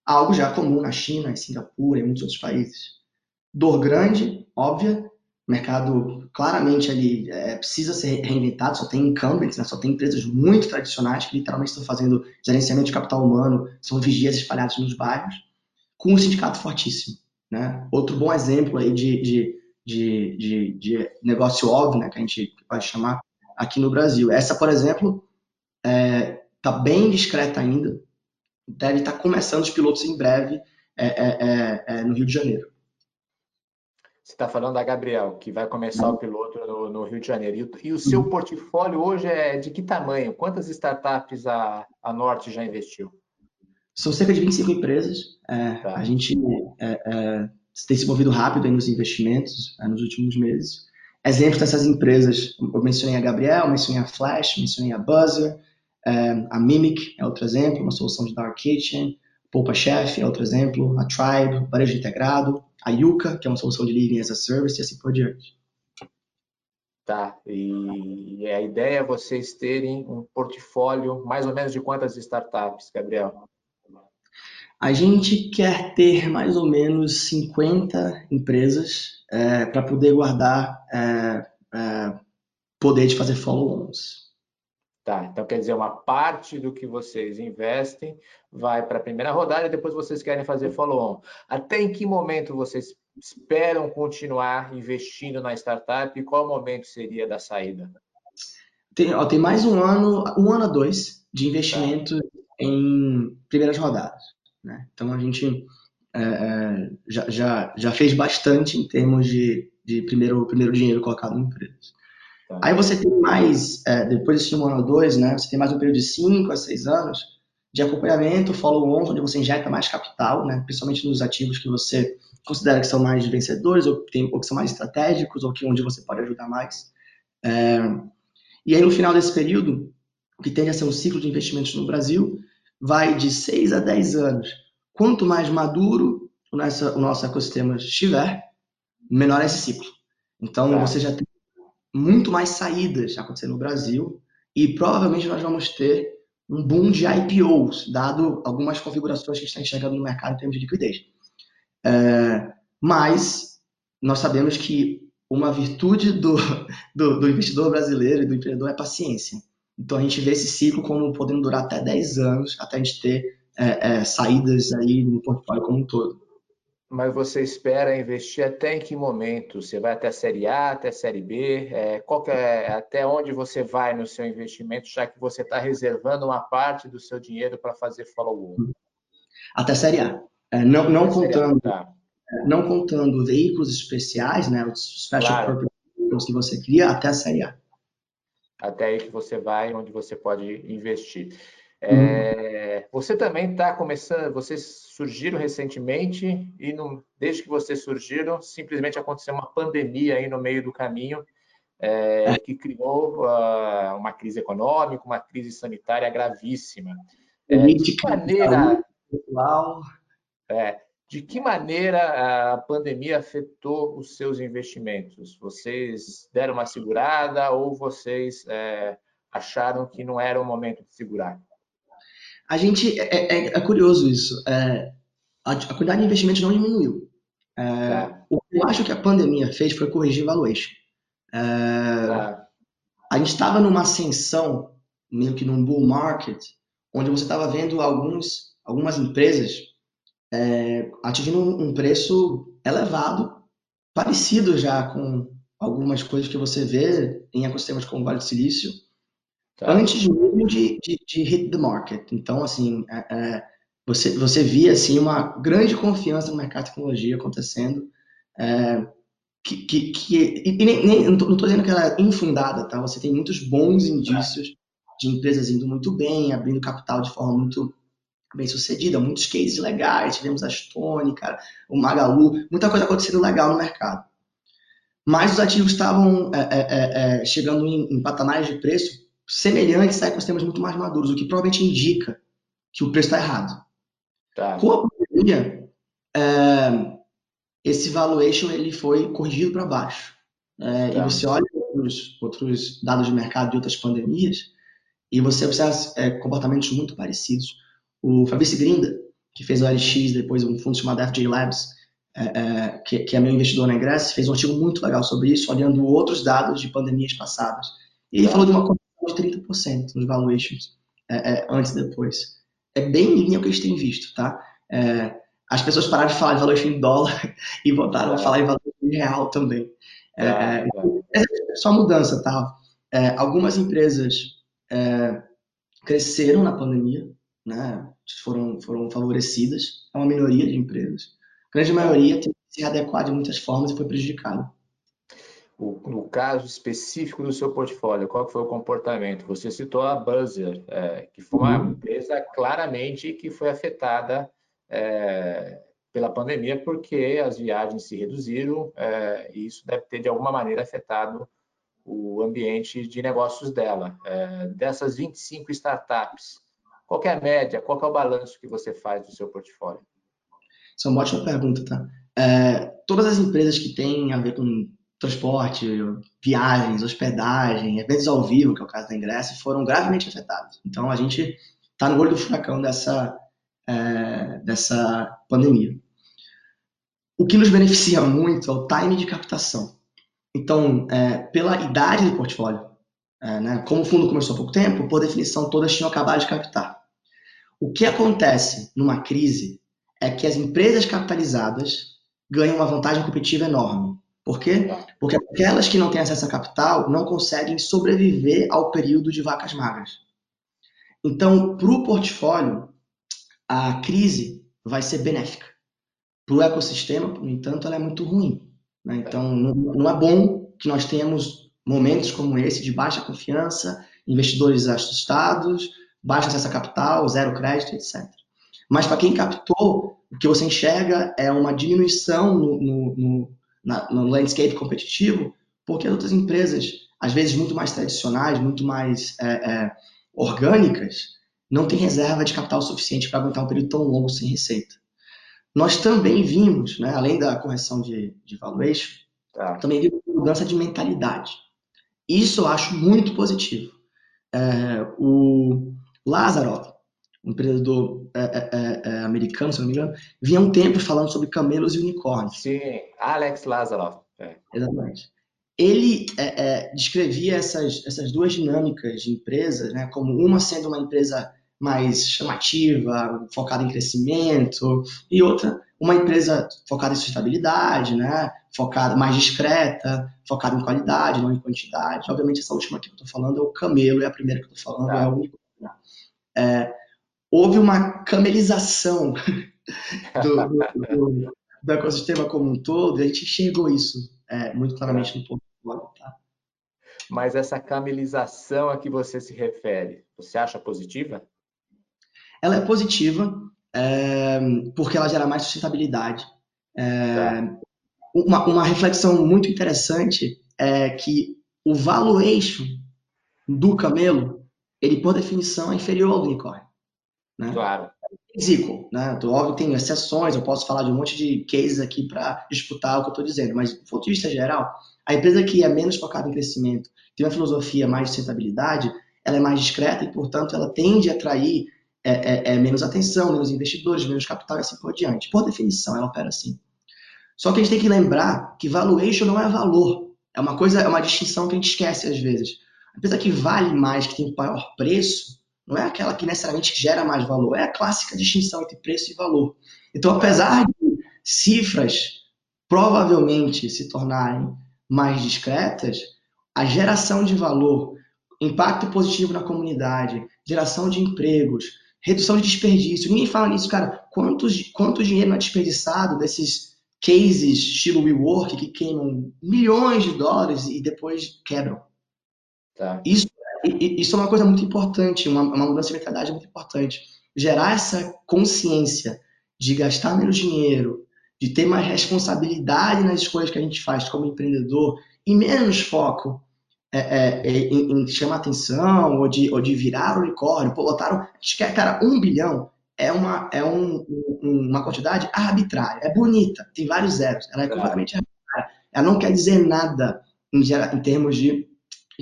Algo já comum na China, em Singapura e muitos outros países. Dor grande, óbvia, o mercado claramente ali é, precisa ser reinventado, só tem incumbents, né? só tem empresas muito tradicionais que literalmente estão fazendo gerenciamento de capital humano, são vigias espalhados nos bairros, com um sindicato fortíssimo. Né? Outro bom exemplo aí de, de, de, de, de negócio óbvio, né, que a gente pode chamar aqui no Brasil. Essa, por exemplo, está é, bem discreta ainda, deve estar tá começando os pilotos em breve é, é, é, no Rio de Janeiro. Você está falando da Gabriel, que vai começar o piloto no, no Rio de Janeiro. E, e, o seu portfólio hoje é de que tamanho? Quantas startups a, a Norte já investiu? São cerca de 25 empresas. É, tá. A gente é, é, tem se movido rápido nos investimentos nos últimos meses. Exemplos dessas empresas, eu mencionei a Gabriel, mencionei a Flash, mencionei a Buzzer, é, a Mimic é outro exemplo, uma solução de Dark Kitchen, Poupa Chef é outro exemplo, a Tribe, varejo integrado, a Yuka, que é uma solução de Living as a Service e assim por diante. Tá, e a ideia é vocês terem um portfólio mais ou menos de quantas startups, Gabriel? A gente quer ter mais ou menos 50 empresas é, para poder guardar é, é, poder de fazer follow-ons. Tá, então quer dizer, uma parte do que vocês investem vai para a primeira rodada e depois vocês querem fazer follow-on. Até em que momento vocês esperam continuar investindo na startup e qual momento seria da saída? Tem, ó, tem mais um ano, um ano a dois de investimento tá. em primeiras rodadas. Né? Então a gente é, é, já, já, já fez bastante em termos de, de primeiro, primeiro dinheiro colocado em empresas. Tá. Aí você tem mais, é, depois desse um ano ou dois, né, você tem mais um período de 5 a 6 anos de acompanhamento, follow-on, onde você injeta mais capital, né, principalmente nos ativos que você considera que são mais vencedores, ou, tem, ou que são mais estratégicos, ou que onde você pode ajudar mais. É, e aí, no final desse período, que tende a ser um ciclo de investimentos no Brasil, vai de 6 a 10 anos. Quanto mais maduro o nosso, o nosso ecossistema estiver, menor é esse ciclo. Então, tá. você já tem muito mais saídas acontecendo no Brasil e provavelmente nós vamos ter um boom de IPOs, dado algumas configurações que a gente está enxergando no mercado em termos de liquidez. É, mas nós sabemos que uma virtude do, do, do, investidor brasileiro e do empreendedor é paciência. Então a gente vê esse ciclo como podendo durar até 10 anos, até a gente ter é, é, saídas aí no portfólio como um todo. Mas você espera investir até em que momento? Você vai até a série A, até a série B? É, qual é, até onde você vai no seu investimento, já que você está reservando uma parte do seu dinheiro para fazer follow-on? Até a série A. É, não, não contando, tá. É, não contando veículos especiais, né, os special claro. purpose que você cria, até a série A. Até aí que você vai, onde você pode investir. É, você também está começando, vocês surgiram recentemente e não, desde que vocês surgiram, simplesmente aconteceu uma pandemia aí no meio do caminho é, que criou uh, uma crise econômica, uma crise sanitária gravíssima. É, de maneira, é, de que maneira a pandemia afetou os seus investimentos? Vocês deram uma segurada ou vocês é, acharam que não era o momento de segurar? A gente é, é, é curioso isso. É, a, a, quantidade de investimentos não diminuiu. É, tá. O que eu acho que a pandemia fez foi corrigir valuation. É, tá. A gente estava numa ascensão, meio que num bull market, onde você estava vendo alguns, algumas empresas é, atingindo um preço elevado, parecido já com algumas coisas que você vê em ecossistemas como o Vale do Silício, Tá. Antes mesmo de, de, de, hit the market. Então, assim, é, é, você, você via assim, uma grande confiança no mercado de tecnologia acontecendo. É, que, que, que, e nem, nem, não estou dizendo que ela é infundada, tá? Você tem muitos bons indícios de empresas indo muito bem, abrindo capital de forma muito bem sucedida, muitos cases legais, tivemos a Stone, cara, o Magalu, muita coisa acontecendo legal no mercado. Mas os ativos estavam é, é, é, chegando em, em patamares de preço semelhantes a ecossistemas muito mais maduros, o que provavelmente indica que o preço está errado. Tá. Com a pandemia, é, esse valuation ele foi corrigido para baixo. É, tá. E você olha outros, outros dados de mercado de outras pandemias e você observa é, comportamentos muito parecidos. O Fabrice Grinda, que fez o LX, depois um fundo chamado FJ Labs, é, é, que, que, é meu investidor na Ingresso, fez um artigo muito legal sobre isso, olhando outros dados de pandemias passadas. E ele falou de uma de 30% nos valuations é, é, antes e depois. É bem em linha o que a gente tem visto, tá? É, as pessoas pararam de falar em valuation em dólar *laughs* e voltaram a falar em valuation em real também. É, é, é só mudança, tá? É, algumas empresas cresceram na pandemia, né? Foram, foram favorecidas. É uma minoria de empresas. A grande maioria teve que se adequar de muitas formas e foi prejudicada no caso específico do seu portfólio, qual foi o comportamento? Você citou a Buzzer, é, que foi uma uhum. empresa claramente que foi afetada é, pela pandemia porque as viagens se reduziram é, e isso deve ter de alguma maneira afetado o ambiente de negócios dela. É, dessas 25 startups, qual é a média, qual é o balanço que você faz do seu portfólio? Isso é uma ótima pergunta, tá? É, todas as empresas que têm a ver com transporte, viagens, hospedagem, eventos ao vivo, que é o caso da ingresso, foram gravemente afetados. Então a gente está no olho do furacão dessa, é, dessa pandemia. O que nos beneficia muito é o time de captação. Então, é, pela idade do portfólio, é, né, como o fundo começou há pouco tempo, por definição, todas tinham acabado de captar. O que acontece numa crise é que as empresas capitalizadas ganham uma vantagem competitiva enorme. Por quê? Porque aquelas que não têm acesso a capital não conseguem sobreviver ao período de vacas magras. Então, para o portfólio, a crise vai ser benéfica. Para o ecossistema, no entanto, ela é muito ruim. Né? Então, não, é bom que nós tenhamos momentos como esse de baixa confiança, investidores assustados, baixo acesso a capital, zero crédito, etc. Mas para quem captou, o que você enxerga é uma diminuição no, no, no na, no landscape competitivo, porque as outras empresas, às vezes muito mais tradicionais, muito mais é, é, orgânicas, não têm reserva de capital suficiente para aguentar um período tão longo sem receita. Nós também vimos, né, além da correção de, de valuation, tá. também vimos mudança de mentalidade. Isso eu acho muito positivo. É, o Lázaro, um empreendedor é, é, é, é, americano, se não me engano, vinha um tempo falando sobre camelos e unicórnios. Sim, Alex Lazaroff. É. Exatamente. Ele descrevia essas, essas duas dinâmicas de empresas, né, como uma sendo uma empresa mais chamativa, focada em crescimento, e outra uma empresa focada em sustentabilidade, né, focada mais discreta, focada em qualidade, não em quantidade. Obviamente essa última que eu estou falando é o camelo, é a primeira que eu estou falando, tá. é o unicórnio. É, houve uma camelização *laughs* do, do, do, ecossistema como um todo, e a gente enxergou isso é, muito claramente no portfólio. Tá? Mas essa camelização a que você se refere, você acha positiva? Ela é positiva é, porque ela gera mais sustentabilidade. É, tá. uma, uma reflexão muito interessante é que o valuation do camelo, ele por definição é inferior ao do unicórnio. Né? Claro. Zico, né? Óbvio que tem exceções, eu posso falar de um monte de cases aqui para disputar o que eu estou dizendo, mas do ponto de vista geral, a empresa que é menos focada em crescimento, tem uma filosofia mais de sustentabilidade, ela é mais discreta e, portanto, ela tende a atrair é, é, é menos atenção, menos investidores, menos capital e assim por diante. Por definição, ela opera assim. Só que a gente tem que lembrar que valuation não é valor. É uma coisa, é uma distinção que a gente esquece às vezes. A empresa que vale mais, que tem maior preço, não é aquela que necessariamente gera mais valor, é a clássica distinção entre preço e valor. Então, apesar de cifras provavelmente se tornarem mais discretas, a geração de valor, impacto positivo na comunidade, geração de empregos, redução de desperdício. Ninguém fala nisso, cara. Quantos, quanto dinheiro não é desperdiçado desses cases estilo WeWork que queimam milhões de dólares e depois quebram? Tá. Isso, isso é uma coisa muito importante, uma, uma mudança de mentalidade muito importante. Gerar essa consciência de gastar menos dinheiro, de ter mais responsabilidade nas escolhas que a gente faz como empreendedor e menos foco é, é, é em, em, chamar atenção ou de, ou de virar unicórnio. Pô, lotaram, cara, um bilhão é uma, é um, um, uma quantidade arbitrária, é bonita, tem vários zeros, ela é completamente arbitrária. Ela não quer dizer nada em, em termos de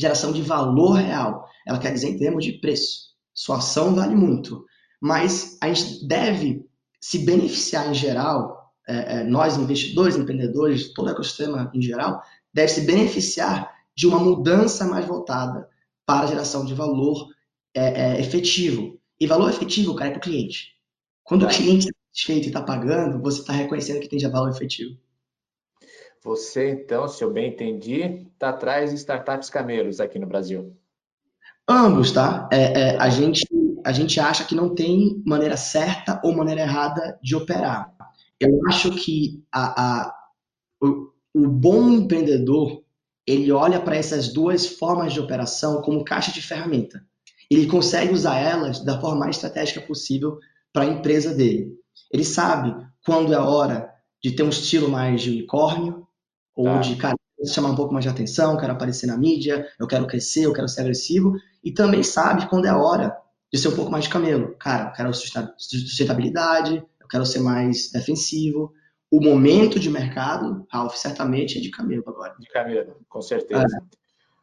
geração de valor real, ela quer dizer em termos de preço. Sua ação vale muito, mas a gente deve se beneficiar em geral é, é, nós investidores, empreendedores, todo o ecossistema em geral, deve se beneficiar de uma mudança mais voltada para a geração de valor é, é, efetivo. E valor efetivo, cara, é para o cliente. Quando o cliente está satisfeito e está pagando, você está reconhecendo que tem já valor efetivo. Você, então, se eu bem entendi, está atrás de startups camelos aqui no Brasil. Ambos, tá? É, é, a, gente, a gente acha que não tem maneira certa ou maneira errada de operar. Eu acho que a, a, o, o bom empreendedor ele olha para essas duas formas de operação como caixa de ferramenta. Ele consegue usar elas da forma mais estratégica possível para a empresa dele. Ele sabe quando é a hora de ter um estilo mais de unicórnio, ou tá. de, cara, chamar um pouco mais de atenção, quero aparecer na mídia, eu quero crescer, eu quero ser agressivo, e também sabe quando é a hora de ser um pouco mais de camelo. Cara, eu quero sustentabilidade, quero ser mais defensivo. O momento de mercado, Ralph, certamente é de camelo agora. De camelo, com certeza.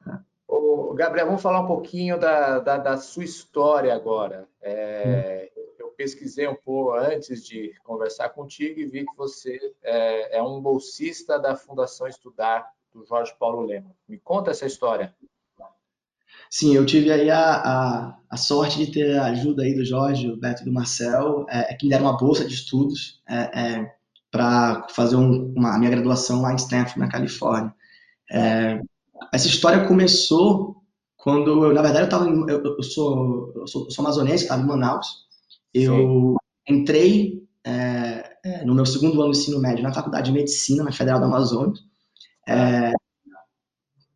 É. É. Ô, Gabriel, vamos falar um pouquinho da, da, da sua história agora. É, hum. Eu pesquisei um pouco antes de conversar contigo e vi que você é, é um bolsista da Fundação Estudar, do Jorge Paulo Lema. Me conta essa história. Sim, eu tive aí a, a, a, sorte de ter a ajuda aí do Jorge, do Beto e do Marcel, é, é que me deram uma bolsa de estudos é, é, para fazer um, uma, a minha graduação lá em Stanford, na Califórnia. É, essa história começou quando, eu, na verdade, eu, tava, eu, eu, sou, eu sou, sou amazonense, estava em Manaus. Eu Sim. entrei é, é, no meu segundo ano de ensino médio na Faculdade de Medicina, na Federal do Amazonas. É,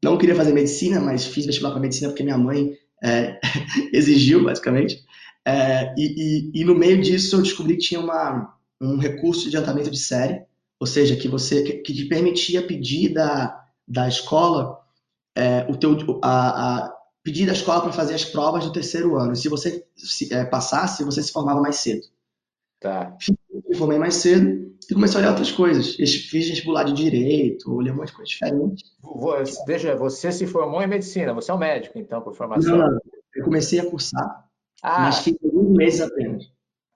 não queria fazer medicina, mas fiz vestibular para medicina porque minha mãe é, *laughs* exigiu, basicamente. É, e, e, e, no meio disso eu descobri que tinha uma, um recurso de adiantamento de série, ou seja, que você que, que te permitia pedir da, da escola é, o teu a, a pedir da escola para fazer as provas do terceiro ano. Se você se, é, passasse, você se formava mais cedo. Tá. Me formei mais cedo e comecei a olhar outras coisas. Fiz vestibular de direito, olhei um monte de coisa diferente. Veja, você se formou em medicina, você é um médico, então, por formação? Não, não. eu comecei a cursar, ah. mas fiz alguns meses apenas.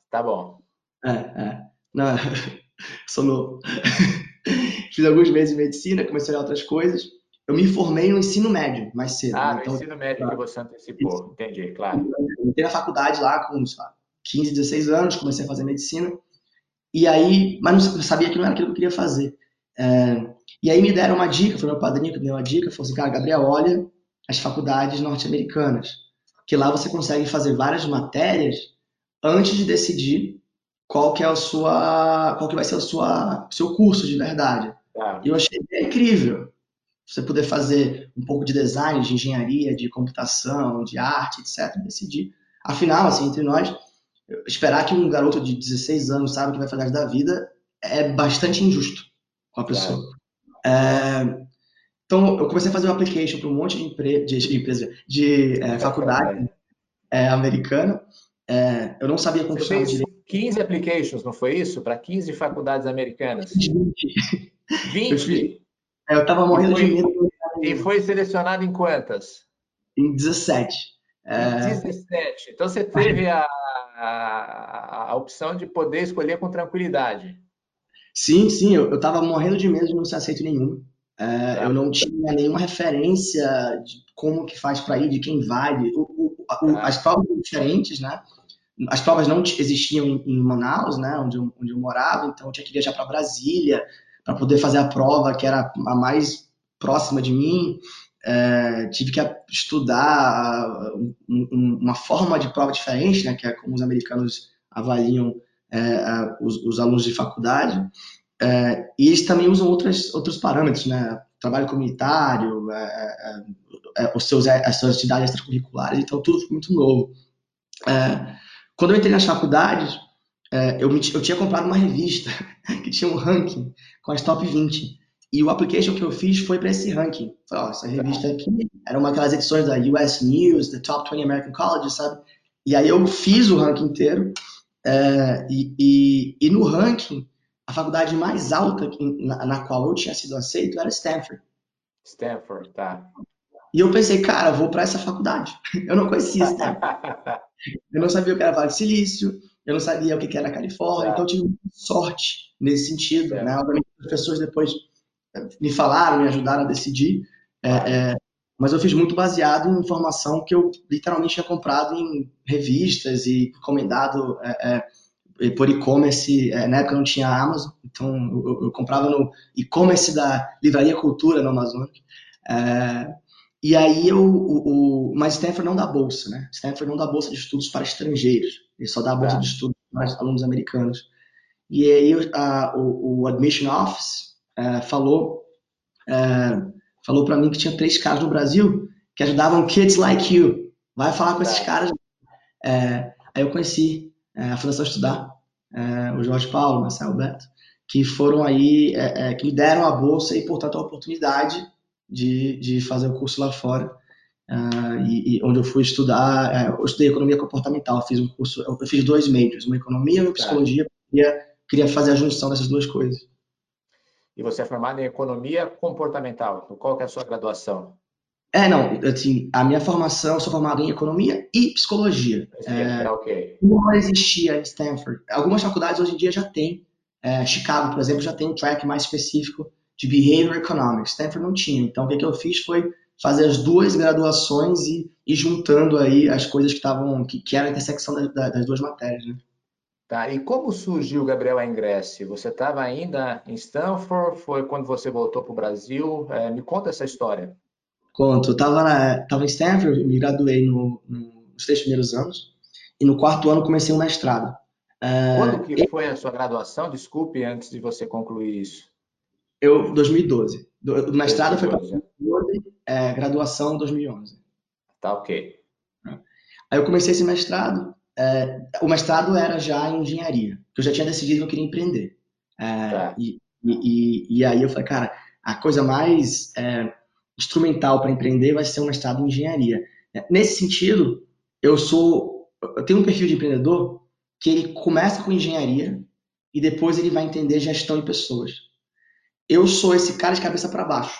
Tá bom. É, é. Não, *laughs* sou novo. *laughs* fiz alguns meses de medicina, comecei a olhar outras coisas. Eu me formei no ensino médio, mais cedo. Ah, então, no ensino médio claro. que você antecipou, entendi, claro. Eu entrei na faculdade lá com, sei lá, 15, 16 anos, comecei a fazer medicina. E aí, mas não sabia que não era aquilo que eu queria fazer. É, e aí me deram uma dica, foi meu padrinho que me deu uma dica, falou assim, cara, Gabriel, olha as faculdades norte-americanas, que lá você consegue fazer várias matérias antes de decidir qual que é a sua, qual que vai ser o seu curso de verdade. Ah. E eu achei incrível você poder fazer um pouco de design, de engenharia, de computação, de arte, etc. Decidir. Afinal, assim, entre nós, esperar que um garoto de 16 anos saiba o que vai fazer da vida é bastante injusto com a pessoa. É, então, eu comecei a fazer um application para um monte de, empre de, de empresa, de é, faculdade é, americana. É, eu não sabia como funcionava direito. 15 applications, não foi isso? Para 15 faculdades americanas? 20. 20? Eu estava morrendo foi, de medo. E foi selecionado em quantas? Em 17. Em 17. Então você teve a, a, a opção de poder escolher com tranquilidade. Sim, sim, eu estava morrendo de medo de não ser aceito nenhum. É, eu não tinha nenhuma referência de como que faz para ir, de quem vai. De, o, o, o, as provas eram diferentes, né? As provas não existiam em, em Manaus, né? Onde eu, onde eu morava, então eu tinha que viajar para Brasília para poder fazer a prova que era a mais próxima de mim. É, tive que estudar uma forma de prova diferente, né? Que é como os americanos avaliam é, os, os alunos de faculdade. É, e eles também usam outras, outros parâmetros, né? Trabalho comunitário, é, é, é os seus, as suas atividades extracurriculares, então tudo foi muito novo. Quando eu entrei nas faculdades, eu, me, eu tinha comprado uma revista *laughs* que tinha um ranking com as top 20. E o application que eu fiz foi para esse ranking. Falei, ó, essa revista aqui era uma daquelas edições da US News, the Top 20 American Colleges, sabe? E aí eu fiz o ranking inteiro. e, e, e no ranking, a faculdade mais alta na, na, qual eu tinha sido aceito era Stanford. Stanford, tá. E eu pensei, cara, vou para essa faculdade. *laughs* Eu não conhecia Stanford. *laughs* eu não sabia o que era Vale do Silício, eu não sabia o que era Califórnia, tá. então eu tive sorte nesse sentido. É. Né? Obviamente, as pessoas depois eh, me falaram, me ajudaram a decidir, é, é, mas eu fiz muito baseado em informação que eu literalmente tinha comprado em revistas e encomendado por e-commerce, na época não tinha Amazon, então eu, eu comprava no e-commerce da Livraria Cultura no Amazonas. E aí eu, o, o, mas Stanford não dá bolsa, né? Stanford não dá bolsa de estudos para estrangeiros, ele só dá bolsa é. de estudos para alunos americanos. E aí a, o, o, Admission Office é, falou é, falou para mim que tinha três caras no Brasil que ajudavam kids like you. Vai falar com esses caras. É, aí eu conheci a Fundação Estudar, o Jorge Paulo, o Marcelo Beto, que foram aí, que me deram a bolsa e, portanto, a oportunidade de, de fazer o curso lá fora. Uh, e, e, onde eu fui estudar, é, eu estudei economia comportamental, fiz um curso, eu fiz dois majors, uma economia e uma psicologia, queria, fazer a junção dessas duas coisas. E você é formado em economia comportamental, qual que é a sua graduação? É, não, assim, a minha formação, eu sou formado em economia e psicologia. É, é, okay. Não existia em Stanford. Algumas faculdades hoje em dia já tem. É, Chicago, por exemplo, já tem um track mais específico de Behavior Economics. Stanford não tinha. Então, o que, que eu fiz foi fazer as duas graduações e, e juntando aí as coisas que estavam, que, que era a intersecção das, das duas matérias, né? Tá, e como surgiu, Gabriel, a Ingresse? Você estava ainda em Stanford? Foi quando você voltou para o Brasil? É, me conta essa história. Conto. Eu tava, em Stanford, me graduei no, no, nos três primeiros anos, e no quarto ano comecei um mestrado. É, Quando que foi a sua graduação? Desculpe, antes de você concluir isso. Eu, 2012. O mestrado 2012. foi para 2012, é, graduação 2011. Tá ok. Aí eu comecei esse mestrado. É, o mestrado era já em engenharia, que eu já tinha decidido que eu queria empreender. É, tá. e, e, e, aí eu falei, cara, a coisa mais é, instrumental para empreender vai ser um mestrado em engenharia. Nesse sentido, eu sou, eu tenho um perfil de empreendedor que ele começa com engenharia e depois ele vai entender gestão de pessoas. Eu sou esse cara de cabeça para baixo.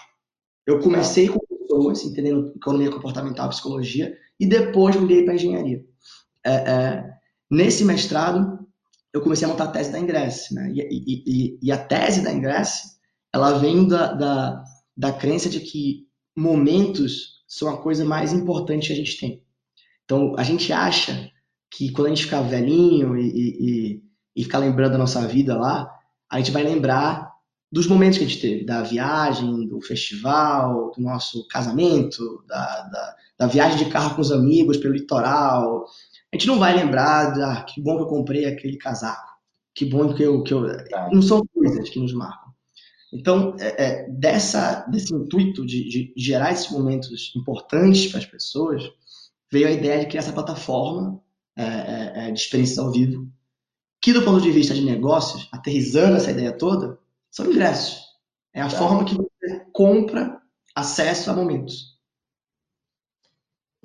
Eu comecei com pessoas, entendendo economia comportamental, psicologia, e depois mudei para engenharia. É, é, nesse mestrado, eu comecei a montar a tese da Ingress. Né? E, e, e, a tese da Ingress, ela vem da, da, da crença de que momentos são a coisa mais importante que a gente tem. Então, a gente acha que quando a gente ficar velhinho e, e, e ficar lembrando da nossa vida lá, a gente vai lembrar dos momentos que a gente teve, da viagem, do festival, do nosso casamento, da, da, da viagem de carro com os amigos pelo litoral. A gente não vai lembrar de ah, que bom que eu comprei aquele casaco, que bom que eu. Que eu... Não são coisas que nos marcam. Então, é, é, dessa, desse intuito de, de, gerar esses momentos importantes para as pessoas, veio a ideia de criar essa plataforma é, é, é, de experiências ao vivo, que do ponto de vista de negócios, aterrizando essa ideia toda, são ingressos. É a tá. forma que você compra acesso a momentos.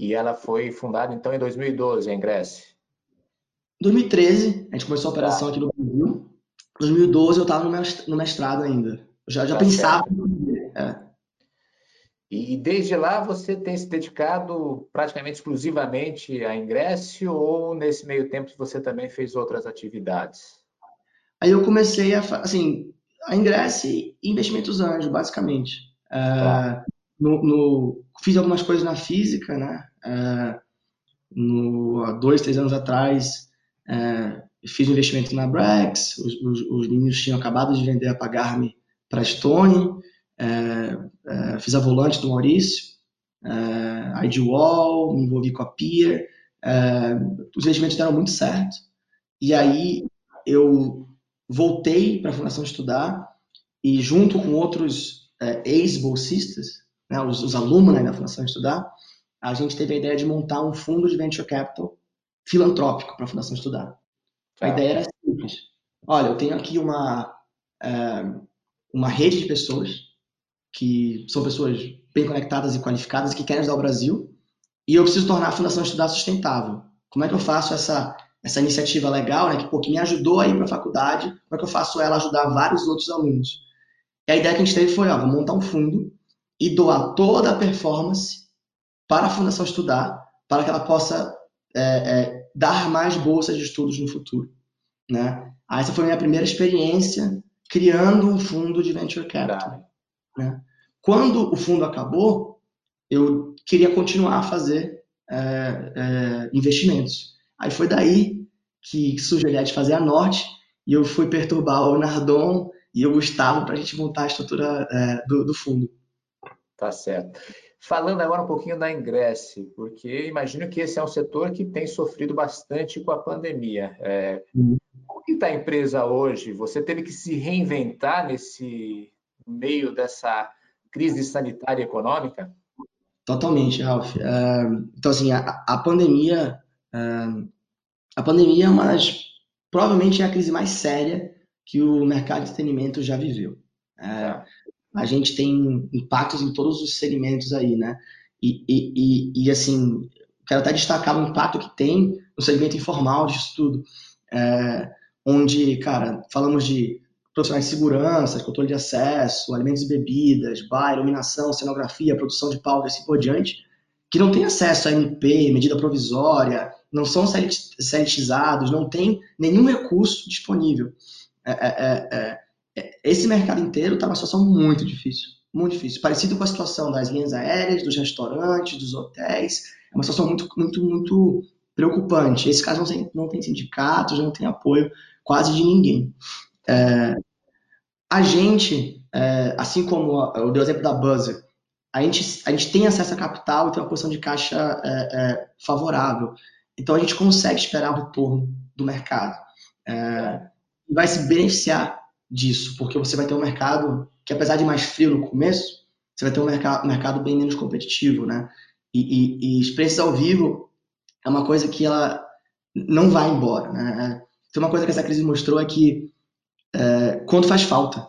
E ela foi fundada, então, em 2012, a Ingress? 2013, a gente começou a operação tá. aqui no Brasil. 2012 eu estava no mestrado ainda. Eu já, já tá pensava. É. E desde lá você tem se dedicado praticamente exclusivamente a ingresso ou nesse meio tempo você também fez outras atividades? Aí eu comecei a, assim, a ingresso e investimentos anjos, basicamente. Tá. no, no, fiz algumas coisas na física, né? No, há dois, três anos atrás, fiz um investimento na Brex, os, os, os meninos tinham acabado de vender a Pagar-me para a Stone, é, é, fiz a volante do Maurício, é, IDWall, me envolvi com a Peer, é, os investimentos deram muito certo. E aí eu voltei para a Fundação Estudar e junto com outros é, ex-bolsistas, né, os, os alunos né, da Fundação Estudar, a gente teve a ideia de montar um fundo de venture capital filantrópico para a Fundação Estudar. A ideia era simples. Olha, eu tenho aqui uma, é, uma rede de pessoas que são pessoas bem conectadas e qualificadas que querem ajudar o Brasil e eu preciso tornar a Fundação Estudar sustentável. Como é que eu faço essa, essa iniciativa legal, né, que, pô, que me ajudou a ir para a faculdade, como é que eu faço ela ajudar vários outros alunos? E a ideia que a gente teve foi, ó, vou montar um fundo e doar toda a performance para a Fundação Estudar, para que ela possa é, é, dar mais bolsas de estudos no futuro. Né? Ah, essa foi a minha primeira experiência criando um fundo de venture capital. Né? Quando o fundo acabou, eu queria continuar a fazer é, é, investimentos. Aí foi daí que surgiu a ideia de fazer a Norte e eu fui perturbar o Nardon e o Gustavo para a gente montar a estrutura é, do, do, fundo. Tá certo. Falando agora um pouquinho da Ingresse, porque imagino que esse é um setor que tem sofrido bastante com a pandemia. É, uhum. Como está a empresa hoje? Você teve que se reinventar nesse meio dessa crise sanitária e econômica? Totalmente, Ralf. Uh, então, assim, a, a pandemia, uh, a pandemia é uma das, provavelmente é a crise mais séria que o mercado de entretenimento já viveu. Uh, a gente tem impactos em todos os segmentos aí, né? E, e, e, e, assim, quero até destacar o impacto que tem no segmento informal disso tudo, onde, cara, falamos de profissionais de segurança, controle de acesso, alimentos e bebidas, bar, iluminação, cenografia, produção de palco e assim por diante, que não tem acesso a MP, medida provisória, não são sanitizados, não tem nenhum recurso disponível. É, é, é, é esse mercado inteiro está numa situação muito difícil, muito difícil. Parecido com a situação das linhas aéreas, dos restaurantes, dos hotéis. É uma situação muito, muito, muito preocupante. Esse caso não tem, não tem sindicatos, não tem apoio quase de ninguém. É, a gente, é, assim como eu dei o exemplo da Buzzer, a gente, a gente tem acesso a capital e tem uma posição de caixa é, é, favorável. Então a gente consegue esperar o retorno do mercado. É, vai se beneficiar disso, porque você vai ter um mercado que, apesar de mais frio no começo, você vai ter um mercado, mercado bem menos competitivo, né? E, e, e experiências ao vivo é uma coisa que ela não vai embora, né? Então uma coisa que essa crise mostrou é que é, quanto faz falta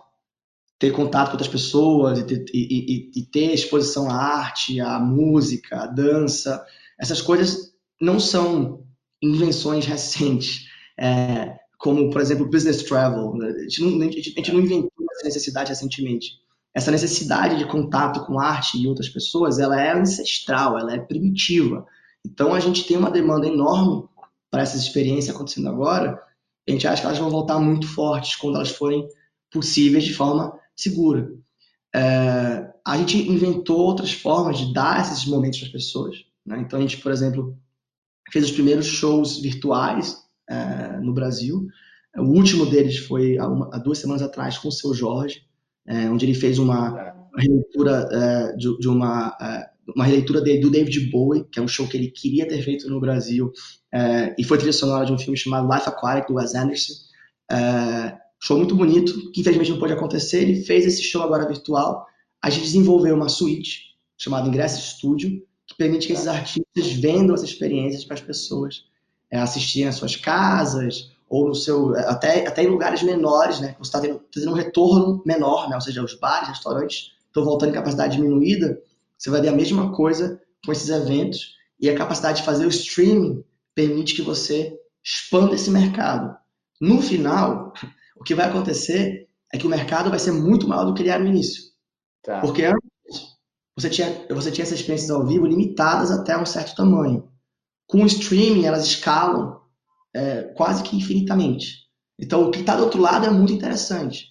ter contato com outras pessoas e ter, e, e ter exposição à arte, à música, à dança. Essas coisas não são invenções recentes, é, como, por exemplo, business travel. A gente, não, a gente não inventou essa necessidade recentemente. Essa necessidade de contato com arte e outras pessoas, ela é ancestral, ela é primitiva. Então, a gente tem uma demanda enorme para essas experiências acontecendo agora, a gente acha que elas vão voltar muito fortes quando elas forem possíveis de forma segura. É, a gente inventou outras formas de dar esses momentos para as pessoas. Né? Então, a gente, por exemplo, fez os primeiros shows virtuais é, no Brasil. O último deles foi há, uma, há, duas semanas atrás com o seu Jorge, é, onde ele fez uma releitura é, de, de, uma é, uma releitura do David Bowie, que é um show que ele queria ter feito no Brasil, é, e foi trilha sonora de um filme chamado Life Aquatic, do Wes Anderson. É, show muito bonito, que infelizmente não pôde acontecer. Ele fez esse show agora virtual. A gente desenvolveu uma suíte chamada Ingresso Studio, que permite que esses artistas vendam essas experiências para as pessoas. É, assistir nas suas casas, ou no seu. até, até em lugares menores, né? Você está tendo, tá tendo um retorno menor, né? Ou seja, os bares, restaurantes estão voltando em capacidade diminuída. Você vai ver a mesma coisa com esses eventos. E a capacidade de fazer o streaming permite que você expanda esse mercado. No final, *laughs* o que vai acontecer é que o mercado vai ser muito maior do que ele era no início. Tá. Porque antes você tinha, você tinha essas experiências ao vivo limitadas até um certo tamanho. Com o streaming, elas escalam é, quase que infinitamente. Então, o que está do outro lado é muito interessante,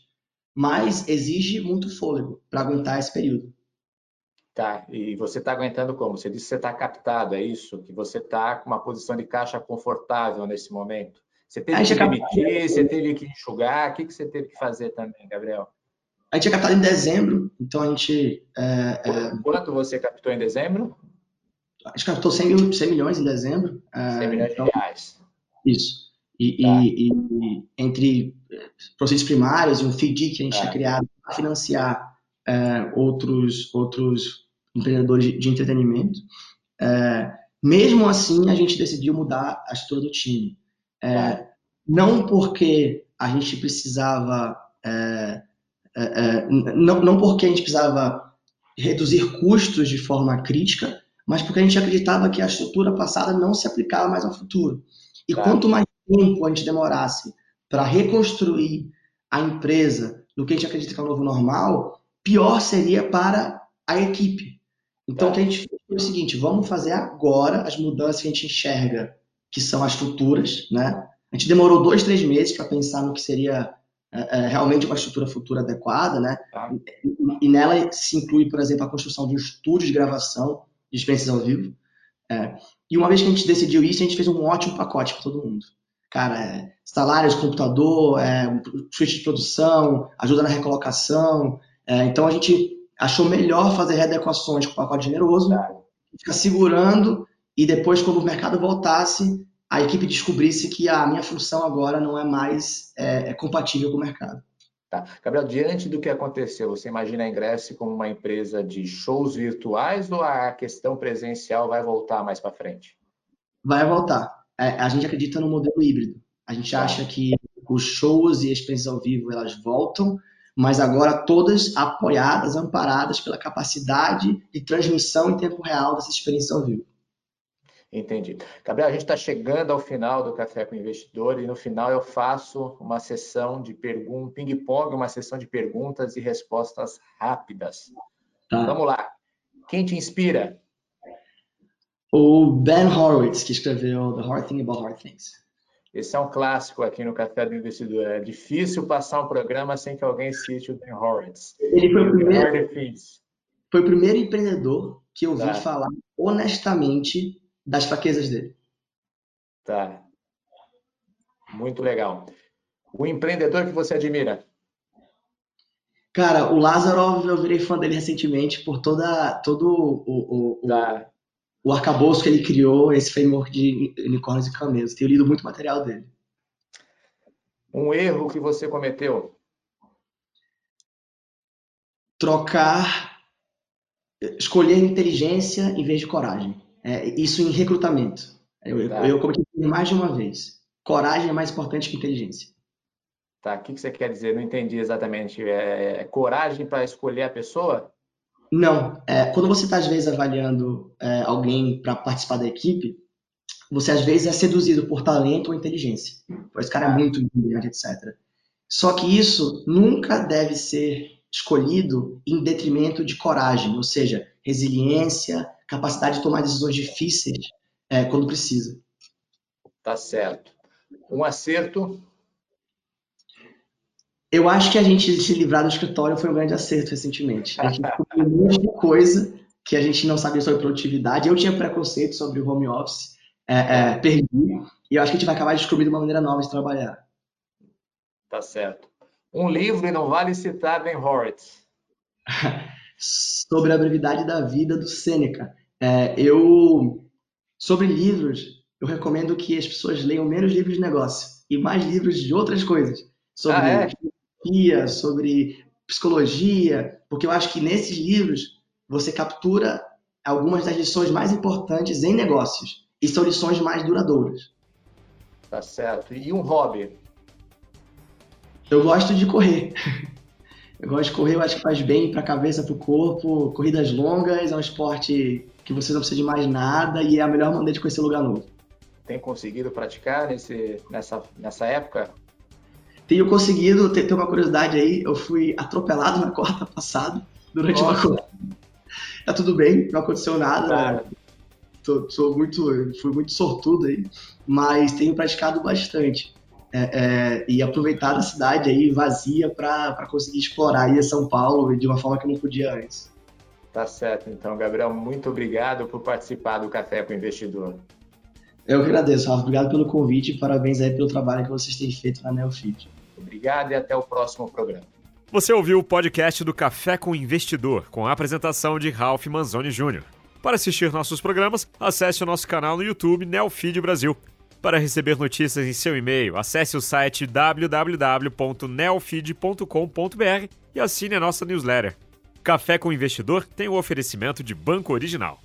mas exige muito fôlego para aguentar esse período. Tá, e você está aguentando como? Você disse que você está captado, é isso? Que você está com uma posição de caixa confortável nesse momento? Você teve que demitir, você teve que enxugar, o que, que você teve que fazer também, Gabriel? A gente é captado em dezembro, então a gente. É, é... Quanto você captou em dezembro? A gente captou 100, mil, 100 milhões em dezembro. 100 é, milhões então, de reais. Isso. E, tá. e, e, entre processos primários e um FIDI que a gente tá. tinha criado para financiar é, outros, outros empreendedores de, de entretenimento, é, mesmo assim a gente decidiu mudar a estrutura do time. Tá. Não porque a gente precisava não, não porque a gente precisava reduzir custos de forma crítica, mas porque a gente acreditava que a estrutura passada não se aplicava mais ao futuro. E quanto mais tempo a gente demorasse para reconstruir a empresa no que a gente acredita que é o novo normal, pior seria para a equipe. Então, o que a gente fez foi o seguinte: vamos fazer agora as mudanças que a gente enxerga, que são as futuras. Né? A gente demorou dois, três meses para pensar no que seria é, é, realmente uma estrutura futura adequada, né? Tá. E, e, nela se inclui, por exemplo, a construção de um estúdio de gravação de experiências ao vivo. É, e uma vez que a gente decidiu isso, a gente fez um ótimo pacote para todo mundo. Cara, é, salários, computador, é, switch de produção, ajuda na recolocação. É, então a gente achou melhor fazer readequações com pacote generoso, ficar segurando e depois, quando o mercado voltasse, a equipe descobrisse que a minha função agora não é mais é, é compatível com o mercado. Tá. Gabriel, diante do que aconteceu, você imagina a Ingress como uma empresa de shows virtuais ou a questão presencial vai voltar mais para frente? Vai voltar. É, a gente acredita no modelo híbrido. A gente tá. acha que os shows e experiências ao vivo elas voltam, mas agora todas apoiadas, amparadas pela capacidade de transmissão em tempo real dessas experiências ao vivo. Entendi. Gabriel, a gente está chegando ao final do Café com o Investidor e no final eu faço uma sessão de perguntas, ping-pong, uma sessão de perguntas e respostas rápidas. Tá. Vamos lá. Quem te inspira? O Ben Horowitz, que escreveu The Hard Thing About Hard Things. Esse é um clássico aqui no Café do Investidor. É difícil passar um programa sem que alguém cite o Ben Horowitz. Ele foi o primeiro, foi o primeiro empreendedor que eu ouvi tá. falar honestamente das fraquezas dele. Tá. Muito legal. O empreendedor que você admira? Cara, o Lázaro, eu virei fã dele recentemente por toda, todo o, o, tá. o, o arcabouço que ele criou, esse framework de unicórnios e camelos. Tenho lido muito material dele. Um erro que você cometeu? Trocar, escolher inteligência em vez de coragem. É, isso em recrutamento. Eu, tá. eu cometi mais de uma vez. Coragem é mais importante que inteligência. Tá, o que, você quer dizer? Não entendi exatamente. É, é coragem para escolher a pessoa? Não. É, quando você está, às vezes, avaliando é, alguém para participar da equipe, você, às vezes, é seduzido por talento ou inteligência. Esse cara é muito inteligente, etc. Só que isso nunca deve ser escolhido em detrimento de coragem, ou seja, resiliência, capacidade de tomar decisões difíceis é, quando precisa. Tá certo. Um acerto? Eu acho que a gente se livrar do escritório foi um grande acerto recentemente. A gente descobriu um monte de coisa que a gente não sabia sobre produtividade. Eu tinha preconceito sobre o home office, é, é, perdi, e eu acho que a gente vai acabar de descobrir uma maneira nova de trabalhar. Tá certo. Um livro e não vale citar Ben Horowitz. *laughs* sobre a brevidade da vida do Sêneca. É, eu, sobre livros, eu recomendo que as pessoas leiam menos livros de negócio e mais livros de outras coisas. Sobre ah, é? sobre psicologia, porque eu acho que nesses livros você captura algumas das lições mais importantes em negócios e são lições mais duradouras. Tá certo. E um hobby? Eu gosto de correr. *laughs* Eu gosto de correr, eu acho que faz bem para a cabeça, para o corpo. Corridas longas é um esporte que você não precisa de mais nada e é a melhor maneira de conhecer lugar novo. Tem conseguido praticar nesse, nessa, nessa época? Tenho conseguido, ter, ter uma curiosidade aí, eu fui atropelado na quarta passada durante Nossa. uma corrida. Tá tudo bem, não aconteceu nada. Claro. Tô, tô, muito, fui muito sortudo aí, mas tenho praticado bastante é, é, e aproveitar a cidade aí vazia para conseguir explorar aí São Paulo de uma forma que não podia antes. Tá certo, então, Gabriel, muito obrigado por participar do Café com o Investidor. Eu que agradeço, Rafa. Obrigado pelo convite e parabéns aí pelo trabalho que vocês têm feito na Neofit. Obrigado e até o próximo programa. Você ouviu o podcast do Café com o Investidor, com a apresentação de Ralph Manzoni Jr. Para assistir nossos programas, acesse o nosso canal no YouTube Neofeed Brasil. Para receber notícias em seu e-mail, acesse o site www.neofeed.com.br e assine a nossa newsletter. Café com Investidor tem o oferecimento de Banco Original.